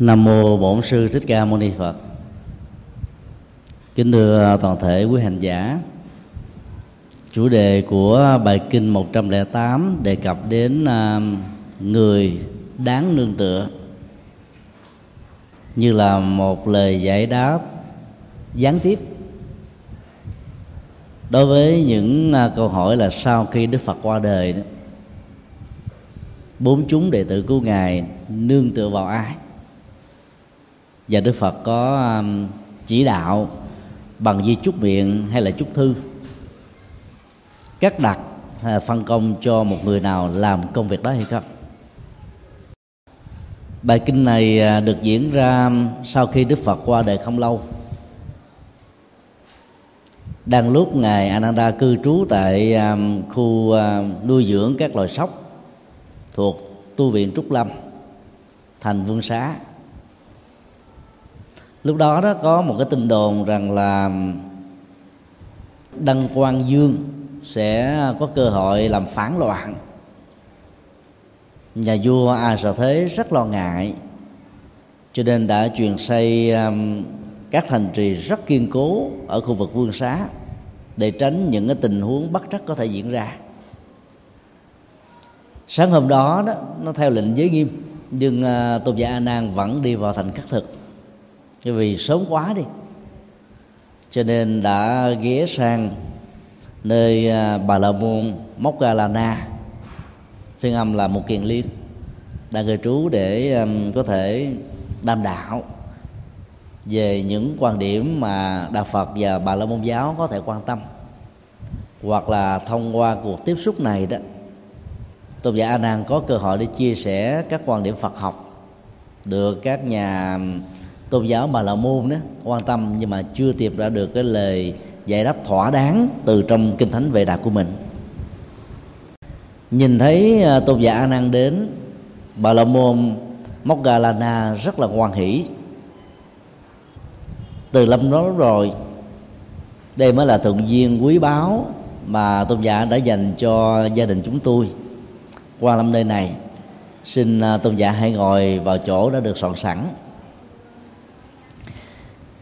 Nam mô Bổn sư Thích Ca Mâu Ni Phật. Kính thưa toàn thể quý hành giả. Chủ đề của bài kinh 108 đề cập đến à, người đáng nương tựa như là một lời giải đáp gián tiếp đối với những à, câu hỏi là sau khi Đức Phật qua đời đó, bốn chúng đệ tử của ngài nương tựa vào ai và đức phật có um, chỉ đạo bằng di chúc miệng hay là chúc thư. Cắt đặt à, phân công cho một người nào làm công việc đó hay không? Bài kinh này à, được diễn ra sau khi đức phật qua đời không lâu. Đang lúc ngài ananda cư trú tại um, khu à, nuôi dưỡng các loài sóc thuộc tu viện trúc lâm, thành vương xá lúc đó đó có một cái tin đồn rằng là đăng quang dương sẽ có cơ hội làm phản loạn. Nhà vua a sợ thế rất lo ngại cho nên đã truyền xây um, các thành trì rất kiên cố ở khu vực vương xá để tránh những cái tình huống bất trắc có thể diễn ra. Sáng hôm đó đó nó theo lệnh giới nghiêm nhưng uh, tôn giả a nan vẫn đi vào thành khắc thực vì sớm quá đi. Cho nên đã ghé sang nơi à, bà la môn Móc Ga La Na, phiên âm là một kiền liên đang cư trú để có thể đam đạo về những quan điểm mà đạo phật và bà la môn giáo có thể quan tâm. Hoặc là thông qua cuộc tiếp xúc này đó tôn giả a nan có cơ hội để chia sẻ các quan điểm phật học được các nhà tôn giáo bà la môn đó, quan tâm nhưng mà chưa tìm ra được cái lời giải đáp thỏa đáng từ trong kinh thánh về đạt của mình. Nhìn thấy à, tôn giả a nan đến, bà la môn mokgalana rất là hoan hỷ. Từ lâm đó rồi, đây mới là thuận duyên quý báu mà tôn giả đã dành cho gia đình chúng tôi. Qua lâm nơi này, xin à, tôn giả hãy ngồi vào chỗ đã được soạn sẵn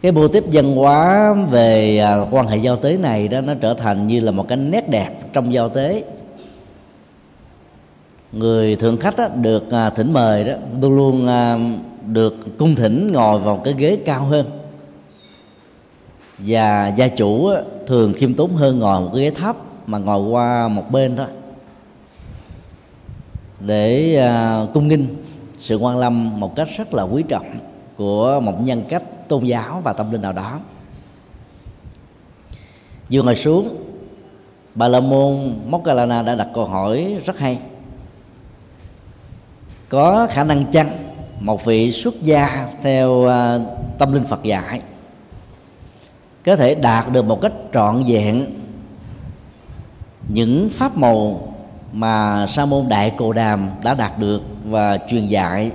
cái mô tiếp văn hóa về à, quan hệ giao tế này đó nó trở thành như là một cái nét đẹp trong giao tế. Người thượng khách đó, được à, thỉnh mời đó luôn luôn à, được cung thỉnh ngồi vào cái ghế cao hơn. Và gia chủ thường khiêm tốn hơn ngồi một cái ghế thấp mà ngồi qua một bên thôi. Để cung nghinh sự quan lâm một cách rất là quý trọng của một nhân cách tôn giáo và tâm linh nào đó. Vừa ngồi xuống, bà la môn mokkalana đã đặt câu hỏi rất hay. Có khả năng chăng một vị xuất gia theo à, tâm linh phật dạy có thể đạt được một cách trọn vẹn những pháp màu mà sa môn đại cồ đàm đã đạt được và truyền dạy?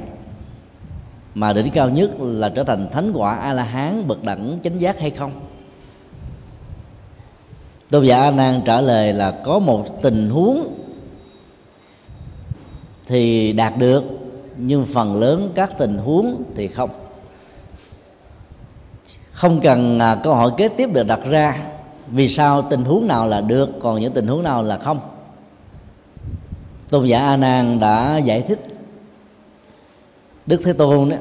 Mà đỉnh cao nhất là trở thành thánh quả a la hán bậc đẳng chánh giác hay không? Tôn giả a nan trả lời là có một tình huống thì đạt được, nhưng phần lớn các tình huống thì không. Không cần à, câu hỏi kế tiếp được đặt ra vì sao tình huống nào là được, còn những tình huống nào là không. Tôn giả a nan đã giải thích đức thế tôn đó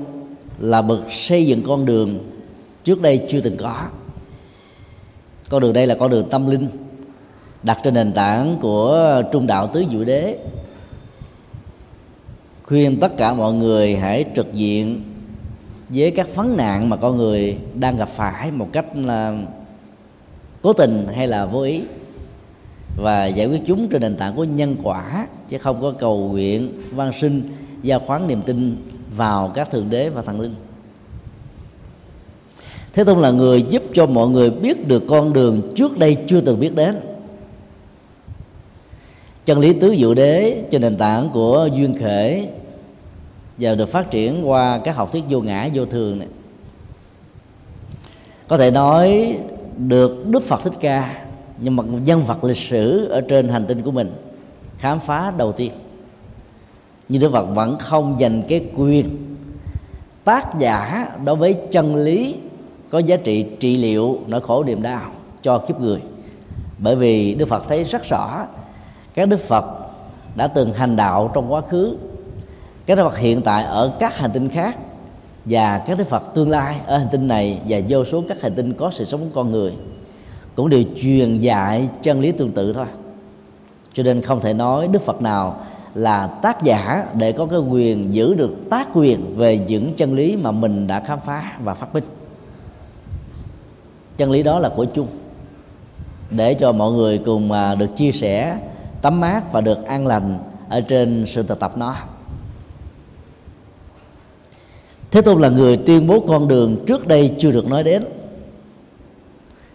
là bậc xây dựng con đường trước đây chưa từng có. Con đường đây là con đường tâm linh, đặt trên nền tảng của trung đạo tứ diệu đế. Khuyên tất cả mọi người hãy trực diện với các vấn nạn mà con người đang gặp phải một cách là cố tình hay là vô ý, và giải quyết chúng trên nền tảng của nhân quả, chứ không có cầu nguyện, van sinh gia khoán niềm tin vào các thượng đế và thần linh. Thế tôn là người giúp cho mọi người biết được con đường trước đây chưa từng biết đến. Chân lý tứ diệu đế trên nền tảng của duyên khể và được phát triển qua các học thuyết vô ngã, vô thường này. Có thể nói được đức phật thích ca, nhưng mà nhân vật lịch sử ở trên hành tinh của mình khám phá đầu tiên nhưng đức phật vẫn không dành cái quyền tác giả đối với chân lý có giá trị trị liệu nỗi khổ niềm đau cho kiếp người. Bởi vì đức phật thấy rất rõ, các đức phật đã từng hành đạo trong quá khứ. Các đức phật hiện tại ở các hành tinh khác và các đức phật tương lai ở hành tinh này và vô số các hành tinh có sự sống của con người cũng đều truyền dạy chân lý tương tự thôi. Cho nên không thể nói đức phật nào là tác giả để có cái quyền giữ được tác quyền về những chân lý mà mình đã khám phá và phát minh. Chân lý đó là của chung. Để cho mọi người cùng à, được chia sẻ, tắm mát và được an lành ở trên sự thực tập nó. Thế tôn là người tuyên bố con đường trước đây chưa được nói đến.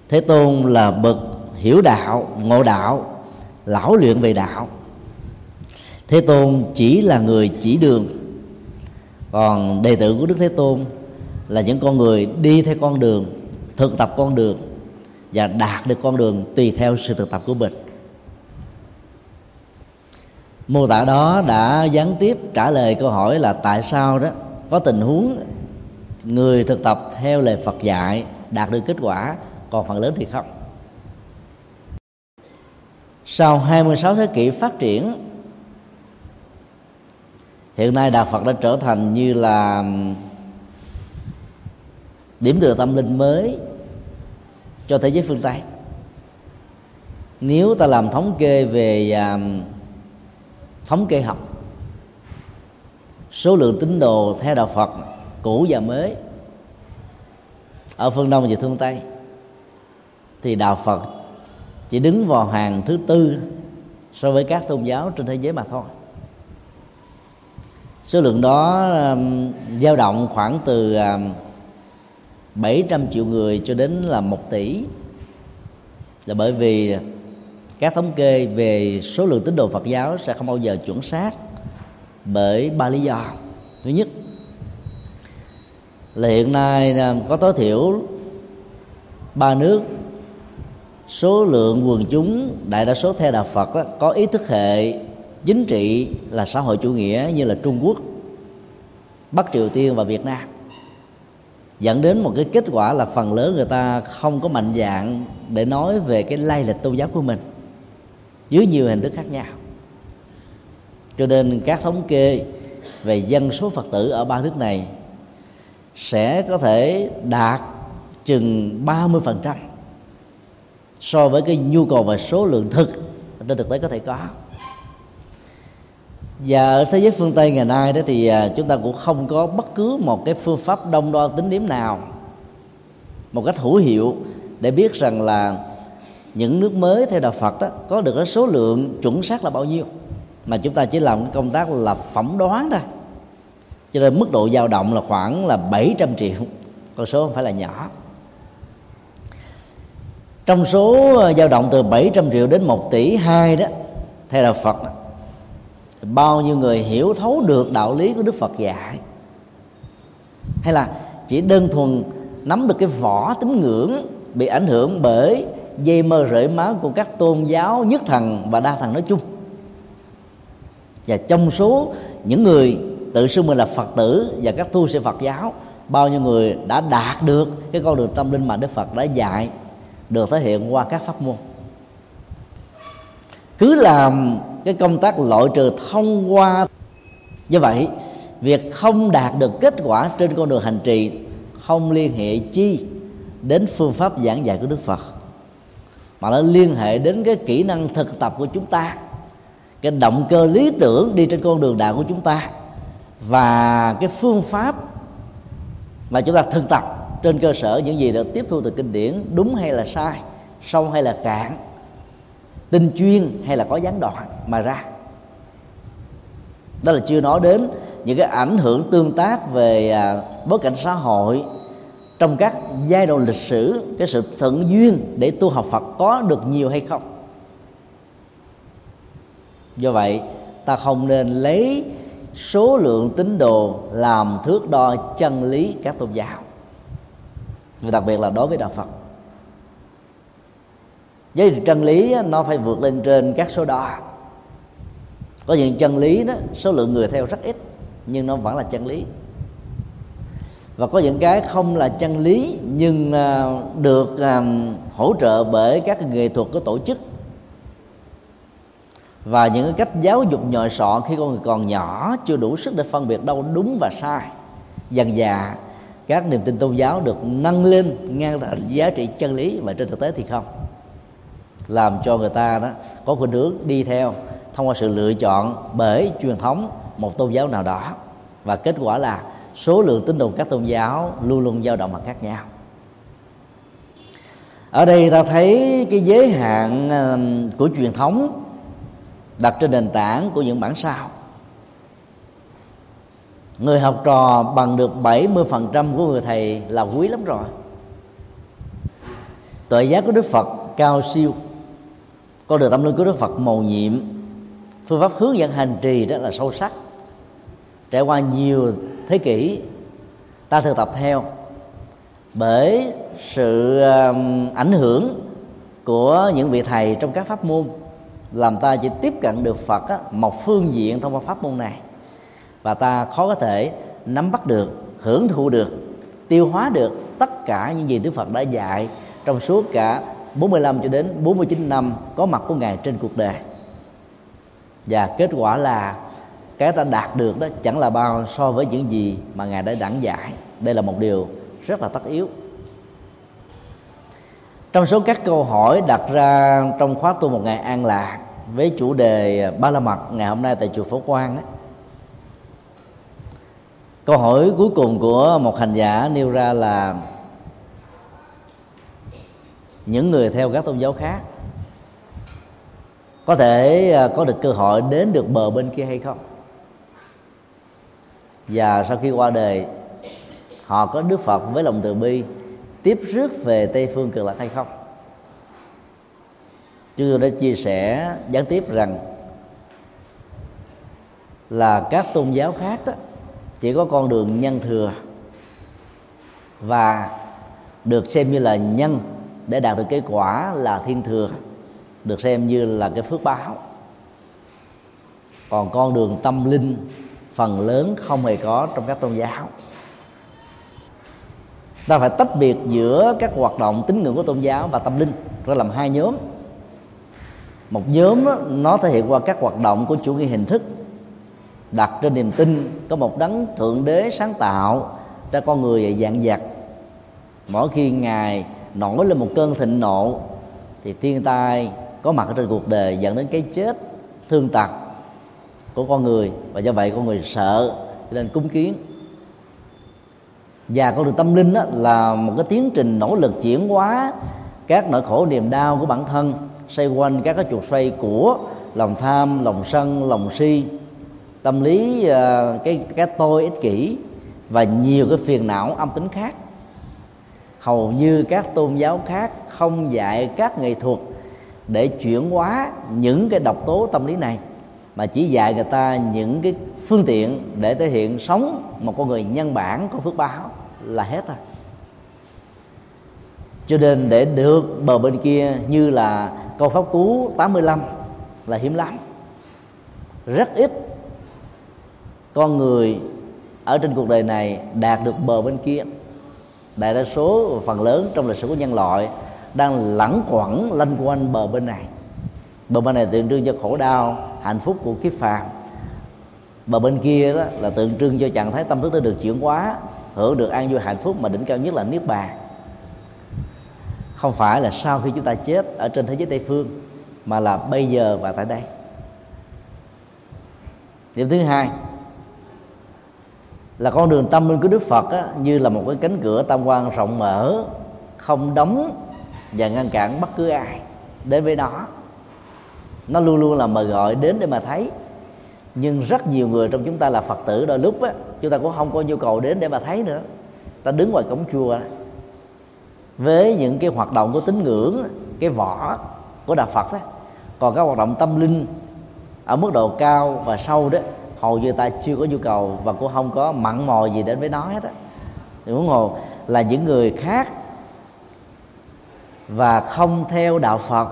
Thế tôn là bậc hiểu đạo, ngộ đạo, lão luyện về đạo thế tôn chỉ là người chỉ đường. Còn đệ tử của đức thế tôn là những con người đi theo con đường, thực tập con đường và đạt được con đường tùy theo sự thực tập của mình. Mô tả đó đã gián tiếp trả lời câu hỏi là tại sao đó có tình huống người thực tập theo lời Phật dạy đạt được kết quả còn phần lớn thì không. Sau 26 thế kỷ phát triển hiện nay đạo Phật đã trở thành như là điểm tựa tâm linh mới cho thế giới phương Tây. Nếu ta làm thống kê về à, thống kê học số lượng tín đồ theo đạo Phật cũ và mới ở phương Đông và phương Tây thì đạo Phật chỉ đứng vào hàng thứ tư so với các tôn giáo trên thế giới mà thôi số lượng đó um, dao động khoảng từ um, 700 triệu người cho đến là một tỷ. Là bởi vì các thống kê về số lượng tín đồ Phật giáo sẽ không bao giờ chuẩn xác bởi ba lý do. Thứ nhất là hiện nay um, có tối thiểu ba nước số lượng quần chúng đại đa số theo đạo Phật đó, có ý thức hệ chính trị là xã hội chủ nghĩa như là Trung Quốc, Bắc Triều Tiên và Việt Nam. Dẫn đến một cái kết quả là phần lớn người ta không có mạnh dạng để nói về cái lai lịch tôn giáo của mình dưới nhiều hình thức khác nhau. Cho nên các thống kê về dân số phật tử ở ba nước này sẽ có thể đạt chừng 30% so với cái nhu cầu và số lượng thực trên thực tế có thể có và ở thế giới phương tây ngày nay đó thì à, chúng ta cũng không có bất cứ một cái phương pháp đông đo tính điểm nào một cách hữu hiệu để biết rằng là những nước mới theo đạo Phật đó có được cái số lượng chuẩn xác là bao nhiêu. Mà chúng ta chỉ làm cái công tác là phỏng đoán thôi. Cho nên mức độ dao động là khoảng là 700 triệu con số không phải là nhỏ. Trong số à, dao động từ 700 triệu đến 1 tỷ hai đó theo đạo Phật đó, bao nhiêu người hiểu thấu được đạo lý của Đức Phật dạy? Hay là chỉ đơn thuần nắm được cái vỏ tín ngưỡng bị ảnh hưởng bởi dây mơ rễ máu của các tôn giáo nhất thần và đa thần nói chung? Và trong số những người tự xưng mình là phật tử và các tu sĩ phật giáo, bao nhiêu người đã đạt được cái con đường tâm linh mà đức phật đã dạy, được thể hiện qua các pháp môn? Cứ làm cái công tác loại trừ thông qua. Như vậy, việc không đạt được kết quả trên con đường hành trì không liên hệ chi đến phương pháp giảng dạy của đức phật, mà nó liên hệ đến cái kỹ năng thực tập của chúng ta, cái động cơ lý tưởng đi trên con đường đạo của chúng ta, và cái phương pháp mà chúng ta thực tập trên cơ sở những gì được tiếp thu từ kinh điển đúng hay là sai, sâu hay là cạn tinh chuyên hay là có gián đoạn mà ra. Đó là chưa nói đến những cái ảnh hưởng tương tác về à, bối cảnh xã hội trong các giai đoạn lịch sử cái sự thuận duyên để tu học Phật có được nhiều hay không. Do vậy ta không nên lấy số lượng tín đồ làm thước đo chân lý các tôn giáo và đặc biệt là đối với đạo Phật với chân lý nó phải vượt lên trên các số đo. Có những chân lý đó, số lượng người theo rất ít, nhưng nó vẫn là chân lý. Và có những cái không là chân lý, nhưng à, được à, hỗ trợ bởi các nghệ thuật của tổ chức. Và những cái cách giáo dục nhồi sọ khi con người còn nhỏ chưa đủ sức để phân biệt đâu đúng và sai. Dần dà, các niềm tin tôn giáo được nâng lên ngang là giá trị chân lý mà trên thực tế thì không làm cho người ta đó có khuynh hướng đi theo, thông qua sự lựa chọn bởi truyền thống một tôn giáo nào đó. Và kết quả là số lượng tín đồ các tôn giáo luôn luôn dao động mà khác nhau. Ở đây ta thấy cái giới hạn ờ, của truyền thống đặt trên nền tảng của những bản sao. Người học trò bằng được 70% của người thầy là quý lắm rồi. Tội giá của Đức Phật cao siêu con đường tâm linh của Đức Phật màu nhiệm. Phương pháp hướng dẫn hành trì rất là sâu sắc. Trải qua nhiều thế kỷ ta thực tập theo. Bởi sự ảnh hưởng của những vị thầy trong các pháp môn làm ta chỉ tiếp cận được Phật á, một phương diện thông qua pháp môn này. Và ta khó có thể nắm bắt được hưởng thụ được tiêu hóa được tất cả những gì Đức Phật đã dạy trong suốt cả 45 cho đến 49 năm có mặt của Ngài trên cuộc đời. Và kết quả là cái ta đạt được đó chẳng là bao so với những gì mà Ngài đã giảng giải. Đây là một điều rất là tất yếu. Trong số các câu hỏi đặt ra trong khóa tu một ngày an lạc với chủ đề ba la mật ngày hôm nay tại chùa phổ quang đó câu hỏi cuối cùng của một hành giả nêu ra là những người theo các tôn giáo khác. Có thể à, có được cơ hội đến được bờ bên kia hay không? Và sau khi qua đời, họ có đức phật với lòng từ bi tiếp rước về tây phương cực lạc hay không? Chúng tôi đã chia sẻ gián tiếp rằng là các tôn giáo khác đó chỉ có con đường nhân thừa và được xem như là nhân để đạt được kết quả là thiên thừa được xem như là cái phước báo. Còn con đường tâm linh phần lớn không hề có trong các tôn giáo. Ta phải tách biệt giữa các hoạt động tín ngưỡng của tôn giáo và tâm linh ra làm hai nhóm. Một nhóm đó, nó thể hiện qua các hoạt động của chủ nghĩa hình thức. Đặt trên niềm tin có một đấng thượng đế sáng tạo ra con người dạng dặt mỗi khi ngài nổi lên một cơn thịnh nộ, thì thiên tai có mặt ở trên cuộc đời dẫn đến cái chết thương tật của con người. Và do vậy con người sợ nên cúng kiến. Và con đường tâm linh đó là một cái tiến trình nỗ lực chuyển hóa các nỗi khổ niềm đau của bản thân, xoay quanh các cái chuột xoay của lòng tham, lòng sân, lòng si, tâm lý ờ, cái cái tôi ích kỷ và nhiều cái phiền não âm tính khác hầu như các tôn giáo khác không dạy các nghệ thuật để chuyển hóa những cái độc tố tâm lý này, mà chỉ dạy người ta những cái phương tiện để thể hiện sống một con người nhân bản có phước báo là hết thôi. Cho nên để được bờ bên kia như là câu pháp cú 85 là hiếm lắm. Rất ít con người ở trên cuộc đời này đạt được bờ bên kia đại đa số phần lớn trong lịch sử của nhân loại đang lẳng quẩn lanh quanh bờ bên này. Bờ bên này tượng trưng cho khổ đau, hạnh phúc của kiếp phàm. Bờ bên kia đó là tượng trưng cho trạng thái tâm thức đã được chuyển hóa, hưởng được an vui hạnh phúc mà đỉnh cao nhất là niết bàn. Không phải là sau khi chúng ta chết ở trên thế giới tây phương, mà là bây giờ và tại đây. Điểm thứ hai là con đường tâm linh của đức phật á, như là một cái cánh cửa tam quan rộng mở không đóng và ngăn cản bất cứ ai đến với nó. Nó luôn luôn là mời gọi đến để mà thấy. Nhưng rất nhiều người trong chúng ta là phật tử đôi lúc á chúng ta cũng không có nhu cầu đến để mà thấy nữa. Ta đứng ngoài cổng chùa với những cái hoạt động của tín ngưỡng cái vỏ của đạo phật đó còn các hoạt động tâm linh ở mức độ cao và sâu đó hầu như ta chưa có nhu cầu và cũng không có mặn mò gì đến với nó hết á. Thì huống hồ là những người khác và không theo đạo phật,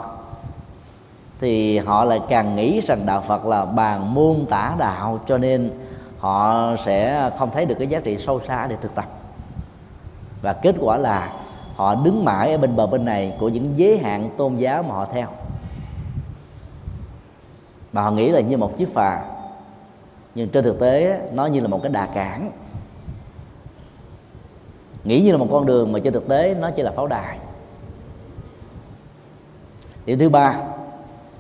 thì họ lại càng nghĩ rằng đạo phật là bàn môn tả đạo, cho nên họ sẽ không thấy được cái giá trị sâu xa để thực tập. Và kết quả là họ đứng mãi ở bên bờ bên này của những giới hạn tôn giáo mà họ theo. Và họ nghĩ là như một chiếc phà nhưng trên thực tế nó như là một cái đà cản. Nghĩ như là một con đường mà trên thực tế nó chỉ là pháo đài. Điểm thứ ba,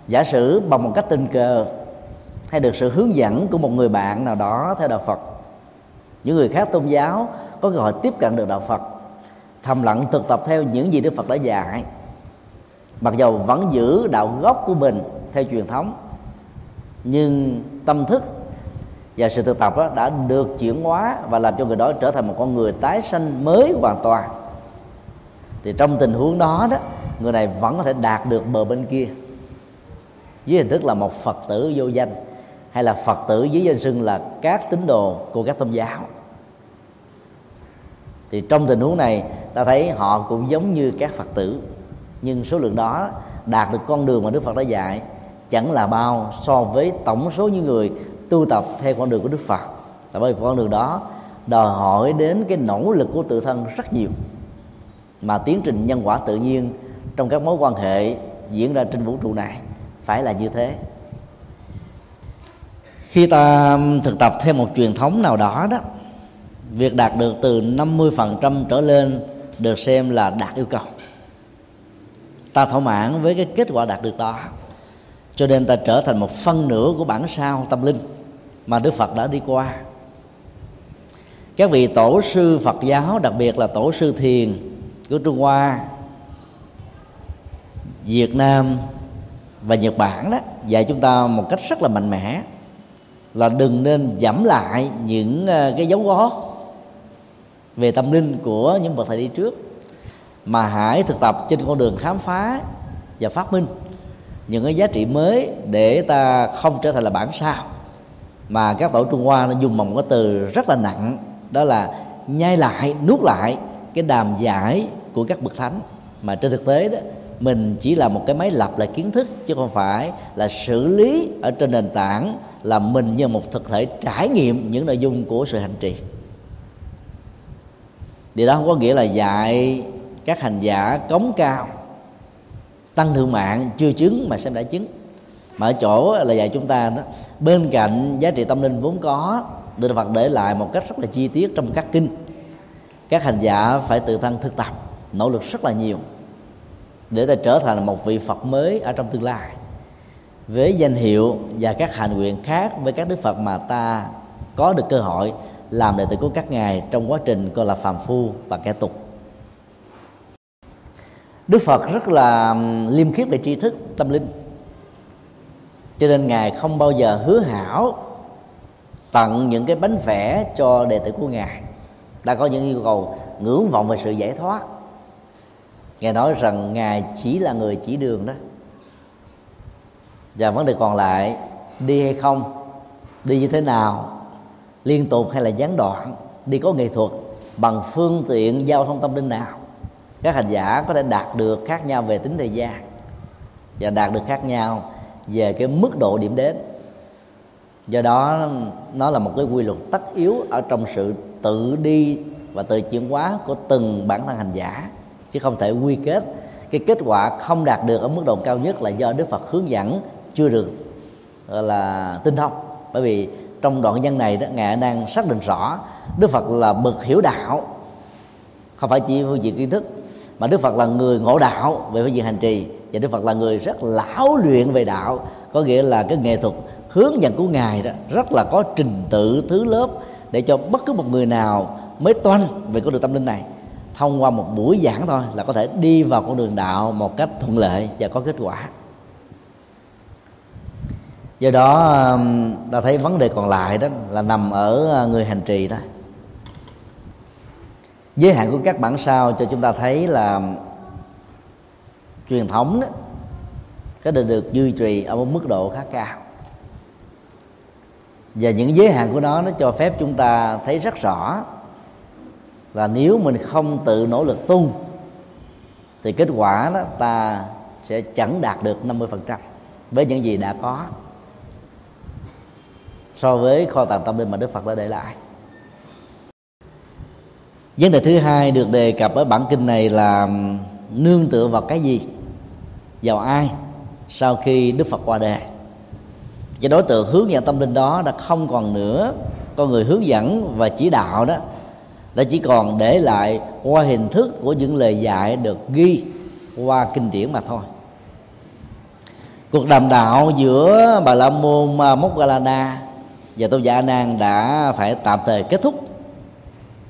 giả sử bằng một cách tình cờ hay được sự hướng dẫn của một người bạn nào đó theo đạo phật, những người khác tôn giáo có cơ hội tiếp cận được đạo phật, thầm lặng thực tập theo những gì đức phật đã dạy, mặc dầu vẫn giữ đạo gốc của mình theo truyền thống, nhưng tâm thức và sự thực tập đó đã được chuyển hóa và làm cho người đó trở thành một con người tái sanh mới hoàn toàn. Thì trong tình huống đó đó, người này vẫn có thể đạt được bờ bên kia. Dưới hình thức là một phật tử vô danh, hay là phật tử dưới danh xưng là các tín đồ của các tôn giáo. Thì trong tình huống này, ta thấy họ cũng giống như các phật tử, nhưng số lượng đó đạt được con đường mà đức phật đã dạy chẳng là bao so với tổng số những người tu tập theo con đường của đức phật. Tại bởi con đường đó đòi hỏi đến cái nỗ lực của tự thân rất nhiều, mà tiến trình nhân quả tự nhiên trong các mối quan hệ diễn ra trên vũ trụ này phải là như thế. Khi ta thực tập theo một truyền thống nào đó đó, việc đạt được từ 50% trở lên được xem là đạt yêu cầu. Ta thỏa mãn với cái kết quả đạt được đó cho nên ta trở thành một phân nửa của bản sao tâm linh mà đức phật đã đi qua. Các vị tổ sư phật giáo, đặc biệt là tổ sư thiền của trung hoa, việt nam và nhật bản đó, dạy chúng ta một cách rất là mạnh mẽ là đừng nên giảm lại những ờ, cái dấu gót về tâm linh của những bậc thầy đi trước, mà hãy thực tập trên con đường khám phá và phát minh những cái giá trị mới để ta không trở thành là bản sao. Mà các tổ trung hoa nó dùng một cái từ rất là nặng, đó là nhai lại, nuốt lại cái đàm giải của các bậc thánh. Mà trên thực tế đó, mình chỉ là một cái máy lập lại kiến thức, chứ không phải là xử lý ở trên nền tảng là mình như một thực thể trải nghiệm những nội dung của sự hành trì. Điều đó không có nghĩa là dạy các hành giả cống cao tăng thượng mạng, chưa chứng mà xem đã chứng. Mà ở chỗ là dạy chúng ta đó, bên cạnh giá trị tâm linh vốn có được Phật để lại một cách rất là chi tiết trong các kinh. Các hành giả phải tự thân thực tập, nỗ lực rất là nhiều để ta trở thành một vị Phật mới ở trong tương lai. Với danh hiệu và các hành nguyện khác với các đức Phật mà ta có được cơ hội làm đệ tử của các ngài trong quá trình coi là phàm phu và kẻ tục. Đức Phật rất là liêm khiết về tri thức, tâm linh. Cho nên ngài không bao giờ hứa hảo tặng những cái bánh vẽ cho đệ tử của ngài. Đã có những yêu cầu ngưỡng vọng về sự giải thoát. Ngài nói rằng ngài chỉ là người chỉ đường đó. Và vấn đề còn lại, đi hay không, đi như thế nào, liên tục hay là gián đoạn, đi có nghệ thuật, bằng phương tiện giao thông tâm linh nào các hành giả có thể đạt được khác nhau về tính thời gian và đạt được khác nhau về cái mức độ điểm đến. Do đó, nó là một cái quy luật tất yếu ở trong sự tự đi và tự chuyển hóa của từng bản thân hành giả, chứ không thể quy kết. Cái kết quả không đạt được ở mức độ cao nhất là do Đức Phật hướng dẫn chưa được là, tinh thông. Bởi vì trong đoạn văn này đó, ngài đang xác định rõ Đức Phật là bậc hiểu đạo, không phải chỉ phương diện kiến thức mà Đức Phật là người ngộ đạo về phương diện hành trì. Và Đức Phật là người rất lão luyện về đạo. Có nghĩa là cái nghệ thuật hướng dẫn của ngài đó rất là có trình tự thứ lớp để cho bất cứ một người nào mới toanh về con đường tâm linh này. Thông qua một buổi giảng thôi là có thể đi vào con đường đạo một cách thuận lợi và có kết quả. Do đó ta thấy vấn đề còn lại đó là nằm ở à, người hành trì đó giới hạn của các bản sao cho chúng ta thấy là truyền thống đó có thể được duy trì ở một mức độ khá cao. Và những giới hạn của nó nó cho phép chúng ta thấy rất rõ là nếu mình không tự nỗ lực tu, thì kết quả đó ta sẽ chẳng đạt được 50% với những gì đã có so với kho tàng tâm linh mà Đức Phật đã để lại vấn đề thứ hai được đề cập ở bản kinh này là nương tựa vào cái gì? Vào ai? Sau khi đức phật qua đời cái đối tượng hướng dẫn tâm linh đó đã không còn nữa. Con người hướng dẫn và chỉ đạo đó đã chỉ còn để lại qua hình thức của những lời dạy được ghi qua kinh điển mà thôi. Cuộc đàm đạo giữa bà la môn Moggallana và tôn giả a nan đã phải tạm thời kết thúc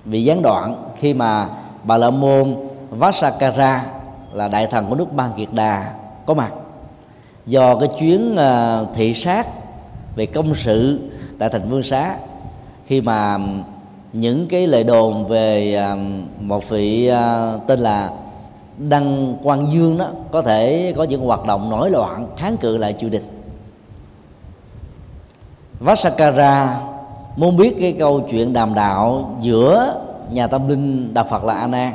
bị gián đoạn khi mà bà la môn vasakara là đại thần của nước Ban Kiệt Đà có mặt. Do cái chuyến ờ, thị sát về công sự tại thành Vương Xá, khi mà những cái lời đồn về một vị ờ, tên là Đăng Quang Dương đó có thể có những hoạt động nổi loạn, kháng cự lại triều đình. Vasakara muốn biết cái câu chuyện đàm đạo giữa nhà tâm linh Đạo Phật là A Nan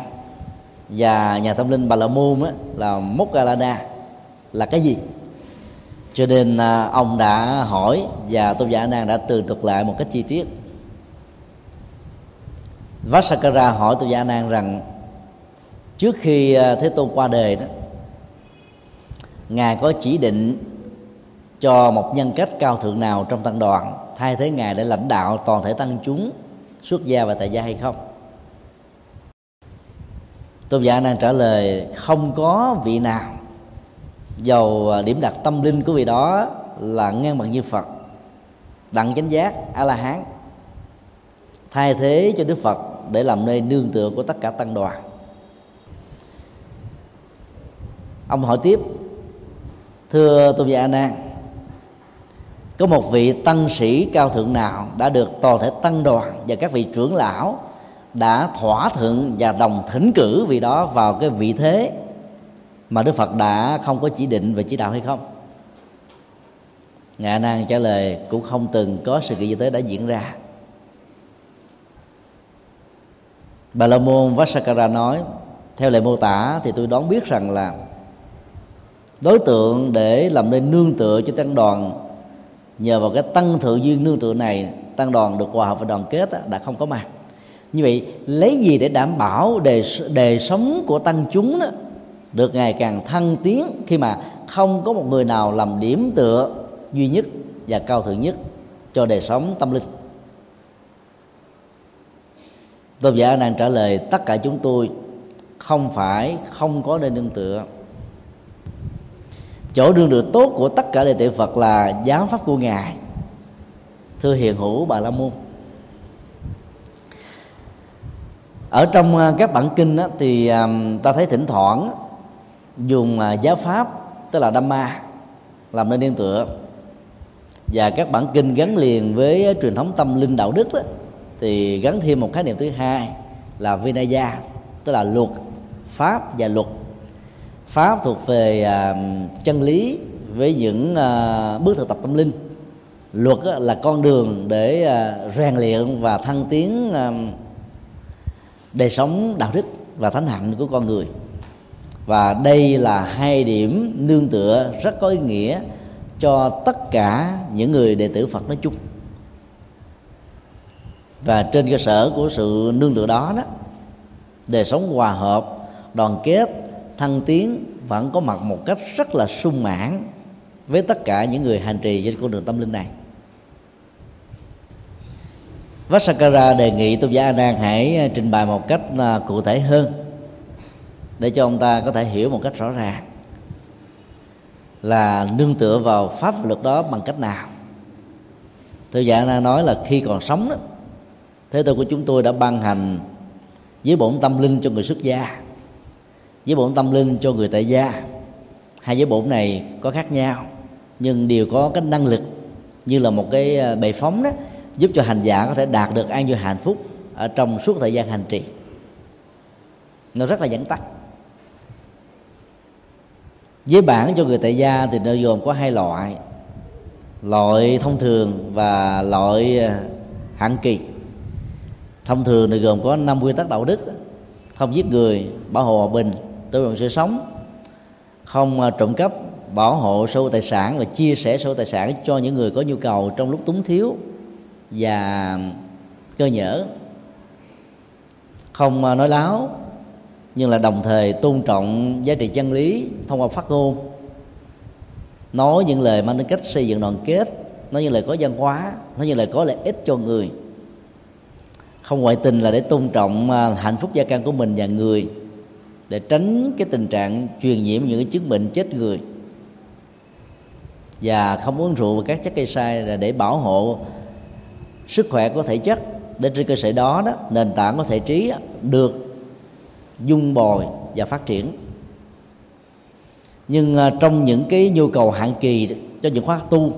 và nhà tâm linh Bà La Môn á, là Mokkallana là cái gì? Cho nên à, ông đã hỏi và tôn giả A Nan đã tường thuật lại một cách chi tiết. Vasakara hỏi tôn giả A Nan rằng trước khi à, Thế Tôn qua đời đó ngài có chỉ định cho một nhân cách cao thượng nào trong tăng đoàn? Thay thế ngài để lãnh đạo toàn thể tăng chúng, xuất gia và tại gia hay không? Tôn giả đang trả lời, không có vị nào. Dầu à, điểm đặt tâm linh của vị đó là ngang bằng như phật. Đặng chánh giác, a la hán. Thay thế cho đức phật để làm nơi nương tựa của tất cả tăng đoàn. Ông hỏi tiếp, thưa tôn giả a nan có một vị tăng sĩ cao thượng nào đã được toàn thể tăng đoàn và các vị trưởng lão đã thỏa thuận và đồng thỉnh cử vị đó vào cái vị thế mà Đức Phật đã không có chỉ định về chỉ đạo hay không? Ngạ Nan trả lời, cũng không từng có sự kiện như thế đã diễn ra. Bà La Môn Vasakara nói, theo lời mô tả thì tôi đoán biết rằng là đối tượng để làm nên nương tựa cho tăng đoàn nhờ vào cái tăng thượng duyên nương tựa này, tăng đoàn được hòa hợp và đoàn kết đã không có mặt như vậy, lấy gì để đảm bảo đề đề sống của tăng chúng đó được ngày càng thăng tiến khi mà không có một người nào làm điểm tựa duy nhất và cao thượng nhất cho đời sống tâm linh? Tôn giả đang trả lời, tất cả chúng tôi không phải không có nơi nương tựa chỗ đương được tốt của tất cả đệ tử phật là giáo pháp của ngài. Thưa hiền hữu bà la môn. Ở trong à, các bản kinh đó, thì à, ta thấy thỉnh thoảng dùng à, giáo pháp tức là Dhamma làm nên nương tựa. Và các bản kinh gắn liền với truyền thống tâm linh đạo đức đó, thì gắn thêm một khái niệm thứ hai là Vinaya tức là luật pháp và luật pháp thuộc về à, chân lý với những à, bước thực tập tâm linh. Luật là con đường để à, rèn luyện và thăng tiến đời sống đạo đức và thánh hạnh của con người. Và đây là hai điểm nương tựa rất có ý nghĩa cho tất cả những người đệ tử Phật nói chung. Và trên cơ sở của sự nương tựa đó đó, đời sống hòa hợp, đoàn kết thăng tiến vẫn có mặt một cách rất là sung mãn với tất cả những người hành trì trên con đường tâm linh này. Vassakara đề nghị tôn giả Anan hãy à, trình bày một cách à, cụ thể hơn để cho ông ta có thể hiểu một cách rõ ràng là nương tựa vào pháp luật đó bằng cách nào. Tôn giả Anan nói là khi còn sống đó, thế tôi của chúng tôi đã ban hành với bổn tâm linh cho người xuất gia với bổn tâm linh cho người tại gia. Hai giới bổn này có khác nhau, nhưng đều có cái năng lực như là một cái ờ, bệ phóng đó, giúp cho hành giả có thể đạt được an vui hạnh phúc ở trong suốt thời gian hành trì. Nó rất là dẫn tắt. Với bản cho người tại gia thì nó gồm có hai loại loại thông thường và loại ờ, hạn kỳ. Thông thường thì gồm có năm quy tắc đạo đức, không giết người, bảo hộ hòa bình tôn trọng sự sống không à, trộm cắp, bảo hộ sâu tài sản và chia sẻ sâu tài sản cho những người có nhu cầu trong lúc túng thiếu và cơ nhở không à, nói láo, nhưng là đồng thời tôn trọng giá trị chân lý thông qua phát ngôn. Nói những lời mang tính cách xây dựng đoàn kết, nói những lời có văn hóa, nói những lời có lợi ích cho người. Không ngoại tình là để tôn trọng à, hạnh phúc gia can của mình và người để tránh cái tình trạng truyền nhiễm những cái chứng bệnh chết người. Và không uống rượu và các chất gây sai là để bảo hộ sức khỏe của thể chất. Để trên cơ sở đó đó, nền tảng của thể trí được dung bồi và phát triển. Nhưng à, trong những cái nhu cầu hạn kỳ cho những khóa tu,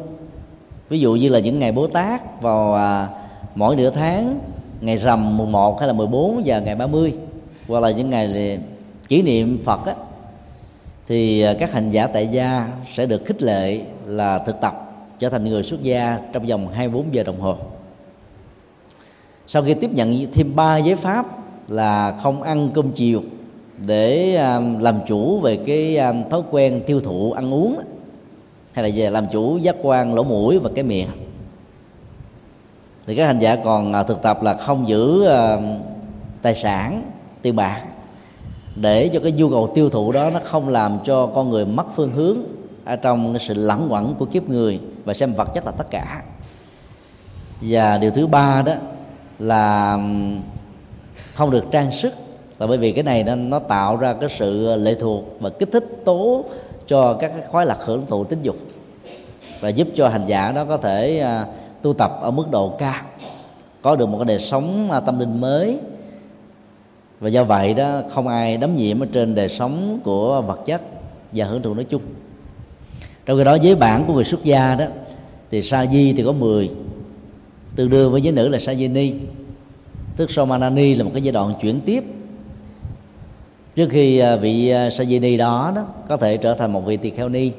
ví dụ như là những ngày bố tát vào à, mỗi nửa tháng, ngày rằm mùng 1 hay là 14 và ngày 30 hoặc là những ngày kỷ niệm Phật á, thì à, các hành giả tại gia sẽ được khích lệ là thực tập trở thành người xuất gia trong vòng 24 giờ đồng hồ. Sau khi tiếp nhận thêm ba giới pháp là không ăn cơm chiều để à, làm chủ về cái à, thói quen tiêu thụ ăn uống hay là về làm chủ giác quan lỗ mũi và cái miệng. Thì các hành giả còn thực tập là không giữ tài sản tiền bạc để cho cái nhu cầu tiêu thụ đó nó không làm cho con người mất phương hướng ở trong cái sự lẳng quẩn của kiếp người và xem vật chất là tất cả. Và điều thứ ba đó là không được trang sức. Là bởi vì cái này nó, nó tạo ra cái sự lệ thuộc và kích thích tố cho các cái khoái lạc hưởng thụ tính dục và giúp cho hành giả đó có thể uh, tu tập ở mức độ cao có được một cái đời sống uh, tâm linh mới và do vậy đó, không ai đắm nhiễm ở trên đời sống của vật chất và hưởng thụ nói chung. Trong khi đó, giới bản của người xuất gia đó, thì sa di thì có 10 tương đương với giới nữ là sa di ni. Tức somanani là một cái giai đoạn chuyển tiếp. Trước khi à, vị à, sa di ni đó đó, có thể trở thành một vị tỳ kheo ni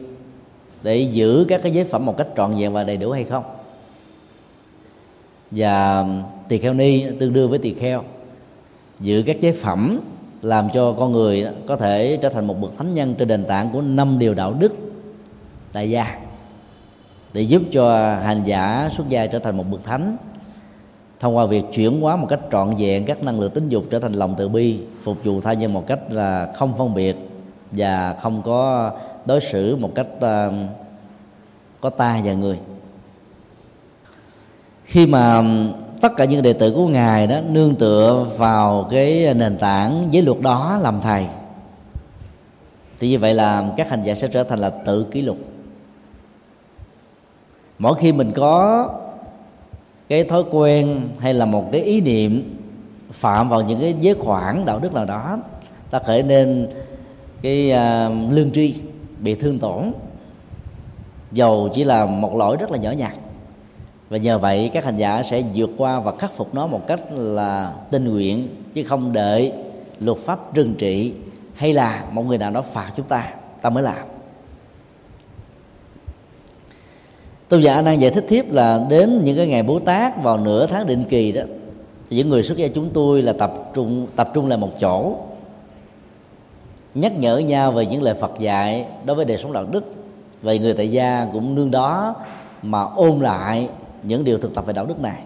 để giữ các cái giới phẩm một cách trọn vẹn và đầy đủ hay không. Và à, tỳ kheo ni tương đương với tỳ kheo giữ các chế phẩm làm cho con người có thể trở thành một bậc thánh nhân trên nền tảng của năm điều đạo đức tại gia để giúp cho hành giả xuất gia trở thành một bậc thánh thông qua việc chuyển hóa một cách trọn vẹn các năng lượng tính dục trở thành lòng từ bi phục vụ tha nhân một cách là không phân biệt và không có đối xử một cách uh, có ta và người. Khi mà tất cả những đệ tử của ngài đó nương tựa vào cái nền tảng giới luật đó làm thầy. Thì như vậy là các hành giả sẽ trở thành là tự kỷ luật. Mỗi khi mình có cái thói quen hay là một cái ý niệm phạm vào những cái giới khoản đạo đức nào đó ta khởi nên cái uh, lương tri bị thương tổn. Dầu chỉ là một lỗi rất là nhỏ nhặt và nhờ vậy, các hành giả sẽ vượt qua và khắc phục nó một cách là tình nguyện, chứ không đợi luật pháp trừng trị hay là một người nào đó phạt chúng ta ta mới làm. Tôn giả anh đang giải thích tiếp là đến những cái ngày bố tát vào nửa tháng định kỳ đó, thì những người xuất gia chúng tôi là tập trung tập trung lại một chỗ, nhắc nhở nhau về những lời Phật dạy đối với đời sống đạo đức. Vậy người tại gia cũng nương đó mà ôn lại những điều thực tập về đạo đức này.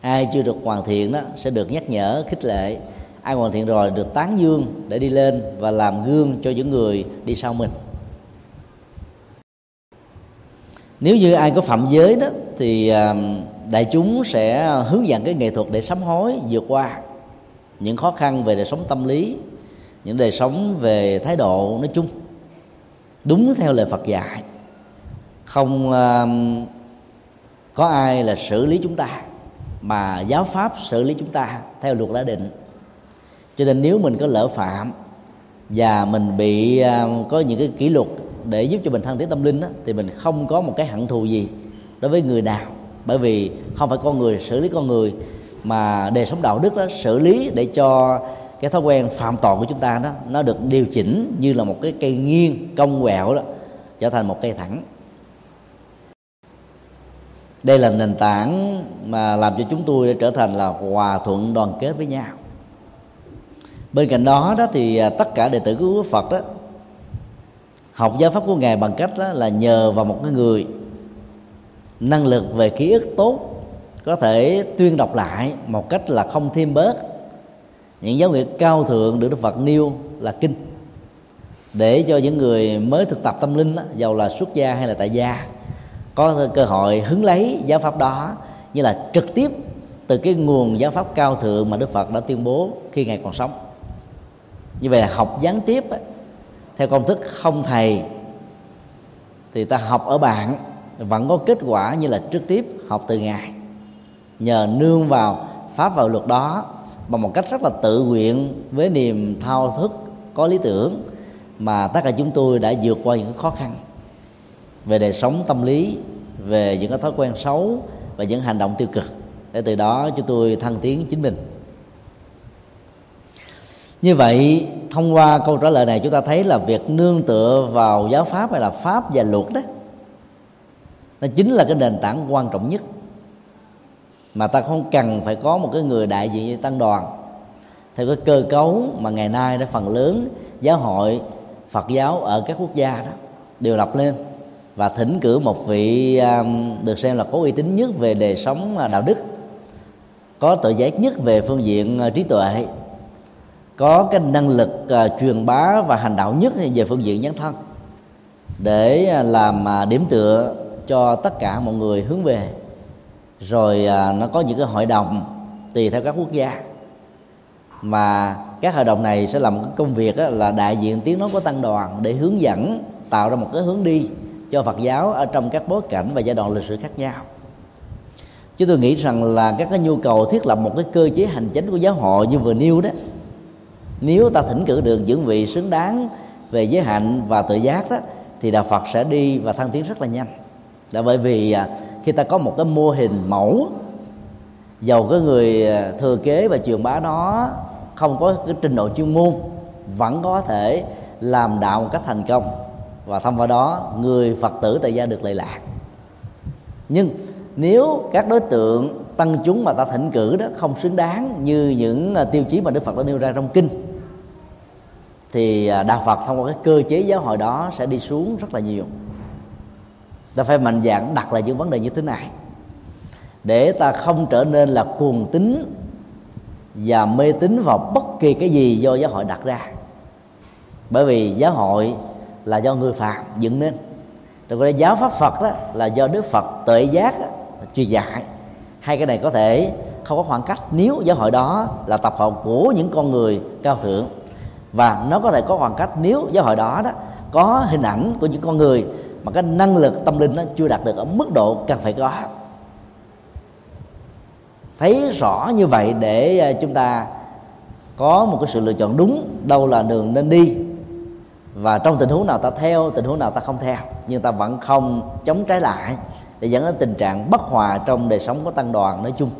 Ai chưa được hoàn thiện đó sẽ được nhắc nhở, khích lệ. Ai hoàn thiện rồi được tán dương để đi lên và làm gương cho những người đi sau mình. Nếu như ai có phạm giới đó, thì à, đại chúng sẽ hướng dẫn cái nghệ thuật để sám hối, vượt qua những khó khăn về đời sống tâm lý, những đời sống về thái độ, nói chung. Đúng theo lời Phật dạy, không à, có ai là xử lý chúng ta mà giáo pháp xử lý chúng ta theo luật đã định? Cho nên nếu mình có lỡ phạm và mình bị à, có những cái kỷ luật để giúp cho mình thăng tiến tâm linh đó, thì mình không có một cái hận thù gì đối với người nào. Bởi vì không phải con người xử lý con người mà đề sống đạo đức đó xử lý để cho cái thói quen phạm tội của chúng ta đó nó được điều chỉnh như là một cái cây nghiêng cong quẹo đó trở thành một cây thẳng đây là nền tảng mà làm cho chúng tôi trở thành là hòa thuận đoàn kết với nhau. Bên cạnh đó đó thì à, tất cả đệ tử của Phật đó học giáo pháp của ngài bằng cách đó là nhờ vào một cái người năng lực về ký ức tốt có thể tuyên đọc lại một cách là không thêm bớt. Những giáo nghĩa cao thượng được đức phật nêu là kinh để cho những người mới thực tập tâm linh đó, giàu là xuất gia hay là tại gia có cơ hội hứng lấy giáo pháp đó, như là trực tiếp từ cái nguồn giáo pháp cao thượng mà đức phật đã tuyên bố khi ngài còn sống. Như vậy là học gián tiếp theo công thức không thầy, thì ta học ở bạn, vẫn có kết quả như là trực tiếp học từ ngài. Nhờ nương vào pháp vào luật đó bằng một cách rất là tự nguyện với niềm thao thức có lý tưởng mà tất cả chúng tôi đã vượt qua những khó khăn về đời sống tâm lý, về những cái thói quen xấu và những hành động tiêu cực. Để từ đó chúng tôi thăng tiến chính mình. Như vậy, thông qua câu trả lời này chúng ta thấy là việc nương tựa vào giáo pháp hay là pháp và luật đó, nó chính là cái nền tảng quan trọng nhất. Mà ta không cần phải có một cái người đại diện như tăng đoàn. Theo cái cơ cấu mà ngày nay đã phần lớn giáo hội Phật giáo ở các quốc gia đó, đều lập lên và thỉnh cử một vị um, được xem là có uy tín nhất về đời sống đạo đức, có tự giác nhất về phương diện ờ, trí tuệ, có cái năng lực ờ, truyền bá và hành đạo nhất về phương diện nhân thân để ờ, làm điểm tựa cho tất cả mọi người hướng về. Rồi nó có những cái hội đồng tùy theo các quốc gia. Mà các hội đồng này sẽ làm một công việc là đại diện tiếng nói của tăng đoàn để hướng dẫn, tạo ra một cái hướng đi cho Phật giáo ở trong các bối cảnh và giai đoạn lịch sử khác nhau. Chúng tôi nghĩ rằng là các cái nhu cầu thiết lập một cái cơ chế hành chính của giáo hội như vừa nêu đó, nếu ta thỉnh cử được những vị xứng đáng về giới hạnh và tự giác đó, thì đạo Phật sẽ đi và thăng tiến rất là nhanh. Là bởi vì à, khi ta có một cái mô hình mẫu dầu cái người à, thừa kế và truyền bá nó, không có cái trình độ chuyên môn, vẫn có thể làm đạo một cách thành công và thông qua đó, người phật tử tại gia được lệ lạc. Nhưng nếu các đối tượng tăng chúng mà ta thỉnh cử đó không xứng đáng như những à, tiêu chí mà đức phật đã nêu ra trong kinh, thì à, đạo phật thông qua cái cơ chế giáo hội đó sẽ đi xuống rất là nhiều. Ta phải mạnh dạng đặt lại những vấn đề như thế này để ta không trở nên là cuồng tín và mê tín vào bất kỳ cái gì do giáo hội đặt ra. Bởi vì giáo hội là do người phạm dựng nên. Rồi cái giáo pháp phật đó là do đức phật tuệ giác đó, truyền dạy. Hai cái này có thể không có khoảng cách nếu giáo hội đó là tập hợp của những con người cao thượng. Và nó có thể có khoảng cách nếu giáo hội đó đó có hình ảnh của những con người mà cái năng lực tâm linh nó chưa đạt được ở mức độ cần phải có. Thấy rõ như vậy để à, chúng ta có một cái sự lựa chọn đúng đâu là đường nên đi và trong tình huống nào ta theo, tình huống nào ta không theo, nhưng ta vẫn không chống trái lại để dẫn đến tình trạng bất hòa trong đời sống của tăng đoàn nói chung.